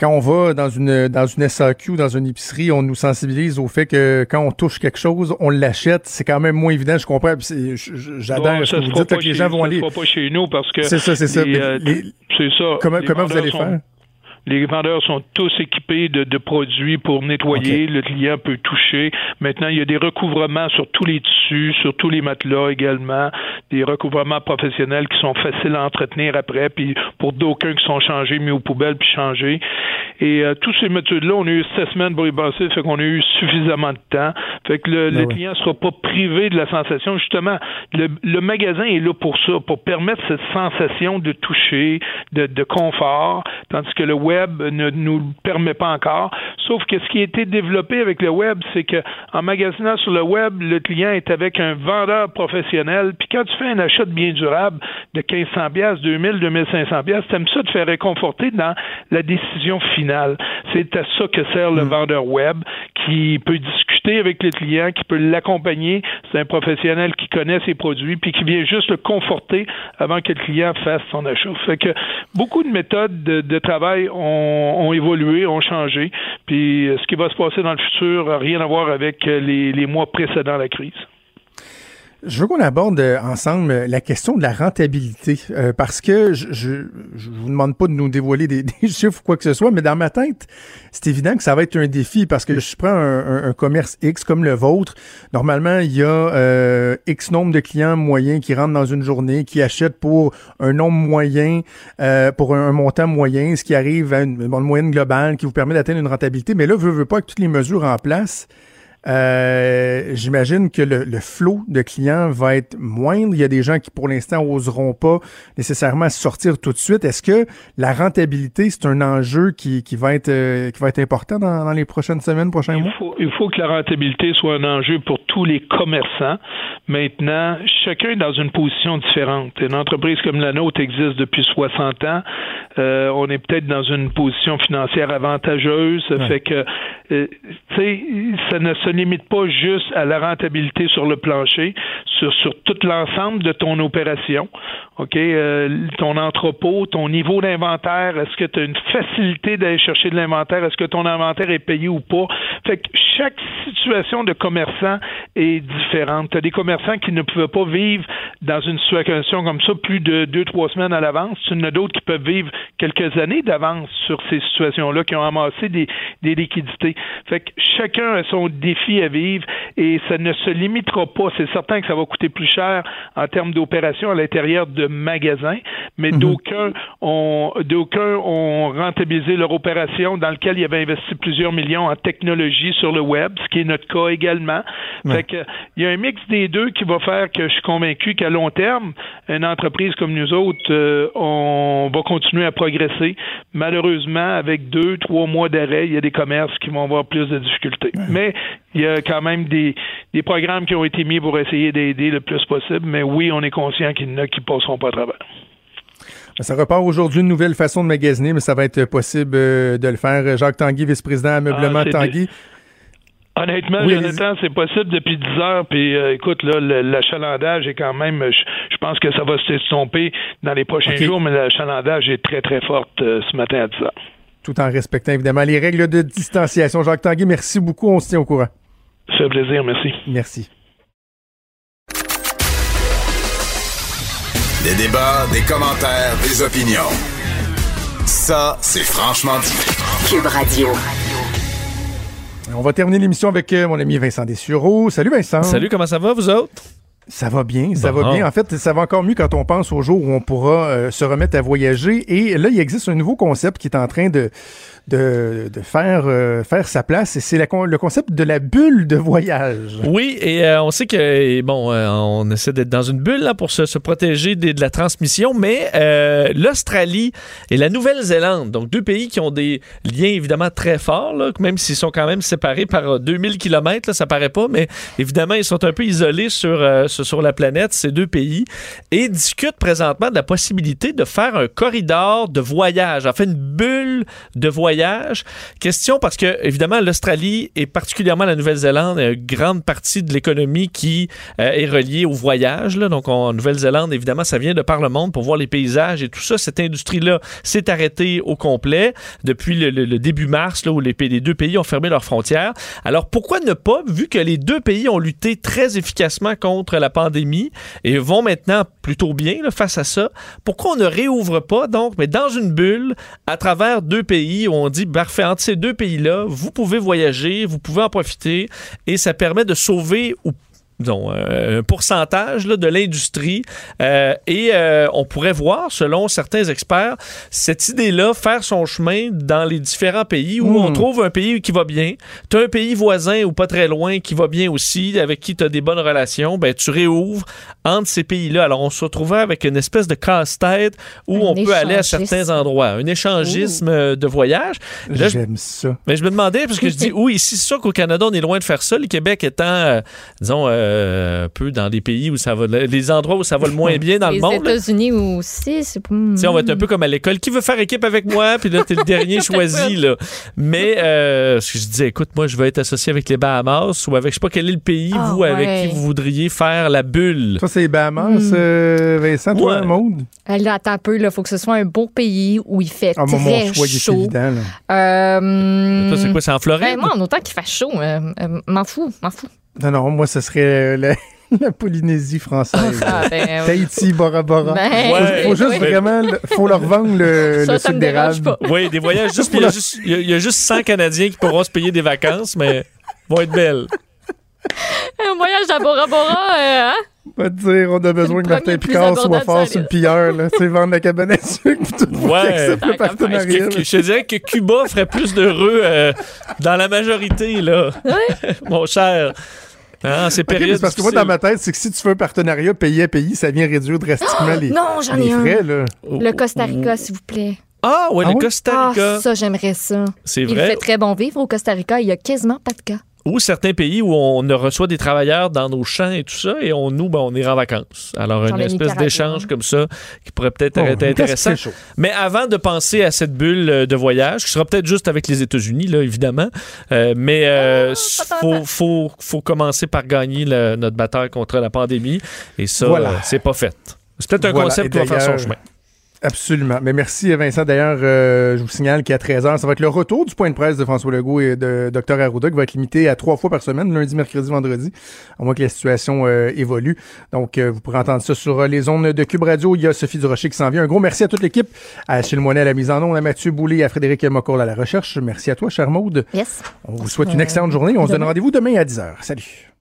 quand on va dans une dans une SAQ, dans une épicerie, on nous sensibilise au fait que quand on touche quelque chose, on l'achète. C'est quand même moins évident, je comprends. J'adore ce que vous dites, que les gens vont aller. pas chez nous parce que c'est ça, c'est ça. Euh, c'est ça. Comment, comment vous allez faire? Les vendeurs sont tous équipés de, de produits pour nettoyer. Le client peut toucher. Maintenant, il y a des recouvrements sur tous les tissus, sur tous les matelas également, des recouvrements professionnels qui sont faciles à entretenir après, puis pour d'aucuns qui sont changés, mis aux poubelles, puis changés. Et euh, tous ces méthodes-là, on a eu sept semaines pour y passer, fait qu'on a eu suffisamment de temps. Fait que le, ben client ne sera pas privé de la sensation. Justement, le, le, magasin est là pour ça, pour permettre cette sensation de toucher, de, de confort, tandis que le web web ne nous le permet pas encore. Sauf que ce qui a été développé avec le web, c'est que en magasinant sur le web, le client est avec un vendeur professionnel. Puis quand tu fais un achat de biens durables de 1500 pièces, 2000, 2500 pièces, t'aimes ça de faire réconforter dans la décision finale. C'est à ça que sert le mm. vendeur web qui peut discuter avec le client, qui peut l'accompagner. C'est un professionnel qui connaît ses produits puis qui vient juste le conforter avant que le client fasse son achat. Fait que beaucoup de méthodes de, de travail ont, évolué, ont changé. Puis ce qui va se passer dans le futur n'a rien à voir avec les, les mois précédant la crise. Je veux qu'on aborde euh, ensemble la question de la rentabilité, parce que je, je, vous demande pas de nous dévoiler des, chiffres ou quoi que ce soit, mais dans ma tête, c'est évident que ça va être un défi, parce que je prends un, commerce X comme le vôtre. Normalement, il y a X nombre de clients moyens qui rentrent dans une journée, qui achètent pour un nombre moyen, pour un, montant moyen, ce qui arrive à une, moyenne globale qui vous permet d'atteindre une rentabilité. Mais là, je veux pas que toutes les mesures en place euh, j'imagine que le, le, flot de clients va être moindre. Il y a des gens qui, pour l'instant, oseront pas nécessairement sortir tout de suite. Est-ce que la rentabilité, c'est un enjeu qui, qui, va être, euh, qui va être important dans, dans les prochaines semaines, prochains il mois? Faut, il faut que la rentabilité soit un enjeu pour tous les commerçants. Maintenant, chacun est dans une position différente. Une entreprise comme la nôtre existe depuis 60 ans. Euh, on est peut-être dans une position financière avantageuse. Ça fait que, euh, ça ne se limite pas juste à la rentabilité sur le plancher, sur, tout l'ensemble de ton opération. OK? Euh, ton entrepôt, ton niveau d'inventaire, est-ce que tu as une facilité d'aller chercher de l'inventaire? Est-ce que ton inventaire est payé ou pas? Fait que chaque situation de commerçant est différente. Tu as des commerçants qui ne pouvaient pas vivre dans une situation comme ça plus de deux, trois semaines à l'avance. Tu en as d'autres qui peuvent vivre quelques années d'avance sur ces situations-là, qui ont amassé des liquidités. Fait que chacun a son défi à vivre et ça ne se limitera pas. C'est certain que ça va coûter plus cher en termes d'opération à l'intérieur de magasins, mais mhm. d'aucuns ont d'aucuns ont rentabilisé leur opération dans lequel ils avaient investi plusieurs millions en technologie sur le web, ce qui est notre cas également. Fait que il y a un mix des deux qui va faire que je suis convaincu qu'à long terme, une entreprise comme nous autres, euh, on va continuer à progresser. Malheureusement, avec deux, trois mois d'arrêt, il y a des commerces qui vont avoir plus de difficultés. Mais il y a quand même des, des programmes qui ont été mis pour essayer d'aider le plus possible, mais oui, on est conscient qu'il y en a qui ne passeront pas à travers. Ça repart aujourd'hui une nouvelle façon de magasiner, mais ça va être possible euh, de le faire. Jacques Tanguy, vice-président Ameublement Ah, Tanguy. Honnêtement, Oui, Jonathan, c'est possible depuis 10 heures. Puis, euh, écoute, là, l'achalandage est quand même. Je, je pense que ça va s'estomper dans les prochains jours, mais l'achalandage est très, très forte euh, ce matin à 10 heures. Tout en respectant évidemment les règles de distanciation. Jacques Tanguy, merci beaucoup. On se tient au courant. Ça fait plaisir, merci. Merci. Des débats, des commentaires, des opinions. Ça, c'est franchement dit. Cube Radio. On va terminer l'émission avec euh, mon ami Vincent Dessureau. Salut Vincent. Salut, comment ça va, vous autres? Ça va bien, ça Bon. va bien. En fait, ça va encore mieux quand on pense au jour où on pourra euh, se remettre à voyager. Et là, il existe un nouveau concept qui est en train de, de, de faire, euh, faire sa place. Et c'est le concept de la bulle de voyage. Oui, et euh, on sait que, bon, euh, on essaie d'être dans une bulle là, pour se, se protéger des- de la transmission, mais l'Australie et la Nouvelle-Zélande, donc deux pays qui ont des liens évidemment très forts, là, même s'ils sont quand même séparés par euh, 2000 km, là, ça paraît pas, mais évidemment, ils sont un peu isolés sur, sur, la planète, ces deux pays, et discutent présentement de la possibilité de faire un corridor de voyage, en fait une bulle de voyage. Question parce que, évidemment, l'Australie et particulièrement la Nouvelle-Zélande, une grande partie de l'économie qui euh, est reliée au voyage. Là. Donc, en Nouvelle-Zélande, évidemment, ça vient de par le monde pour voir les paysages et tout ça. Cette industrie-là s'est arrêtée au complet depuis le, début mars, là, où les, deux pays ont fermé leurs frontières. Alors, pourquoi ne pas, vu que les deux pays ont lutté très efficacement contre la pandémie et vont maintenant plutôt bien face à ça, pourquoi on ne réouvre pas, donc, mais dans une bulle, à travers deux pays où on dit, parfait, entre ces deux pays-là, vous pouvez voyager, vous pouvez en profiter et ça permet de sauver ou disons, euh, un pourcentage là, de l'industrie. Euh, et euh, on pourrait voir, selon certains experts, cette idée-là faire son chemin dans les différents pays où on trouve un pays qui va bien. Tu as un pays voisin ou pas très loin qui va bien aussi, avec qui tu as des bonnes relations. Ben, tu réouvres entre ces pays-là. Alors, on se retrouvait avec une espèce de casse-tête où Un on peut aller à certains endroits. Un échangisme de voyage. J'aime ça. mais je me demandais, parce que je dis, oui, ici, c'est sûr qu'au Canada, on est loin de faire ça. Le Québec étant, euh, disons, euh, un peu dans les pays où ça va, les endroits où ça va le moins bien dans Les le monde. là. États-Unis aussi, c'est pas. Tu sais, on va être un peu comme à l'école. Qui veut faire équipe avec moi? Puis là, t'es le dernier choisi, là. Mais, euh, ce que je disais, écoute, moi, je veux être associé avec les Bahamas ou avec, je sais pas quel est le pays, Ah, vous, avec qui vous voudriez faire la bulle. Ça, c'est les Bahamas, Mm. euh, Vincent, toi, Ouais. Maude? Euh, Là, attends un peu, il faut que ce soit un beau pays où il fait Ah, moi, mon très choix, il est chaud. évident. là. Euh, Toi, c'est quoi? C'est en Floride? ben, moi, en autant qu'il fasse chaud, euh, euh, m'en fous, m'en fous. Non, non, moi, ce serait euh, la, la Polynésie française. Ah, ben, Tahiti, Bora Bora. Ben, faut, faut juste oui. vraiment, faut leur vendre le, Ça, le ça sucre d'érable. Oui, des voyages. Juste, il, y a juste, il y a- il y a juste 100 Canadiens qui pourront se payer des vacances, mais vont être belles. Un voyage à Bora Bora, euh, hein? Va te dire, on a besoin que Martin Picard soit fort sur le pilleur, là. Tu sais, vendre la cabane à sucre, pis tout. Ouais. le faire. partenariat. Que- que- je te dirais que Cuba ferait plus d'heureux euh, dans la majorité, là? Mon cher. Périodes c'est parce que moi, dans ma tête, c'est que si tu fais un partenariat pays à pays, ça vient réduire drastiquement les, Non, j'en les ai un. là. Le Costa Rica, s'il vous plaît. Ah, ouais, Ah le oui? Costa Rica. Ah, ça, j'aimerais ça. c'est Il vrai? fait très bon vivre au Costa Rica. Il y a quasiment pas de cas. Ou certains pays où on reçoit des travailleurs dans nos champs et tout ça, et on, nous, ben, on ira en vacances. Alors, Genre une espèce d'échange comme ça qui pourrait peut-être Oh, être intéressant. Mais avant de penser à cette bulle euh, de voyage, qui sera peut-être juste avec les États-Unis, là, évidemment, euh, mais euh, pas faut, faut, faut commencer par gagner le- notre bataille contre la pandémie, et ça, Voilà. euh, c'est pas fait. C'est peut-être un Voilà. concept qui va faire son chemin. Absolument. Mais merci Vincent. D'ailleurs, euh, je vous signale qu'à 13h, ça va être le retour du point de presse de François Legault et de Dr Arruda qui va être limité à trois fois par semaine, lundi, mercredi, vendredi, à moins que la situation euh, évolue. Donc, euh, vous pourrez entendre ça sur euh, les ondes de Cube Radio. Il y a Sophie Durocher qui s'en vient. Un gros merci à toute l'équipe, à Achille Moinet à la mise en onde, à Mathieu Boulay à Frédéric Mocourt à la recherche. Merci à toi, cher Maude. Yes. On vous souhaite une excellente journée. On se donne rendez-vous demain à 10h. Salut.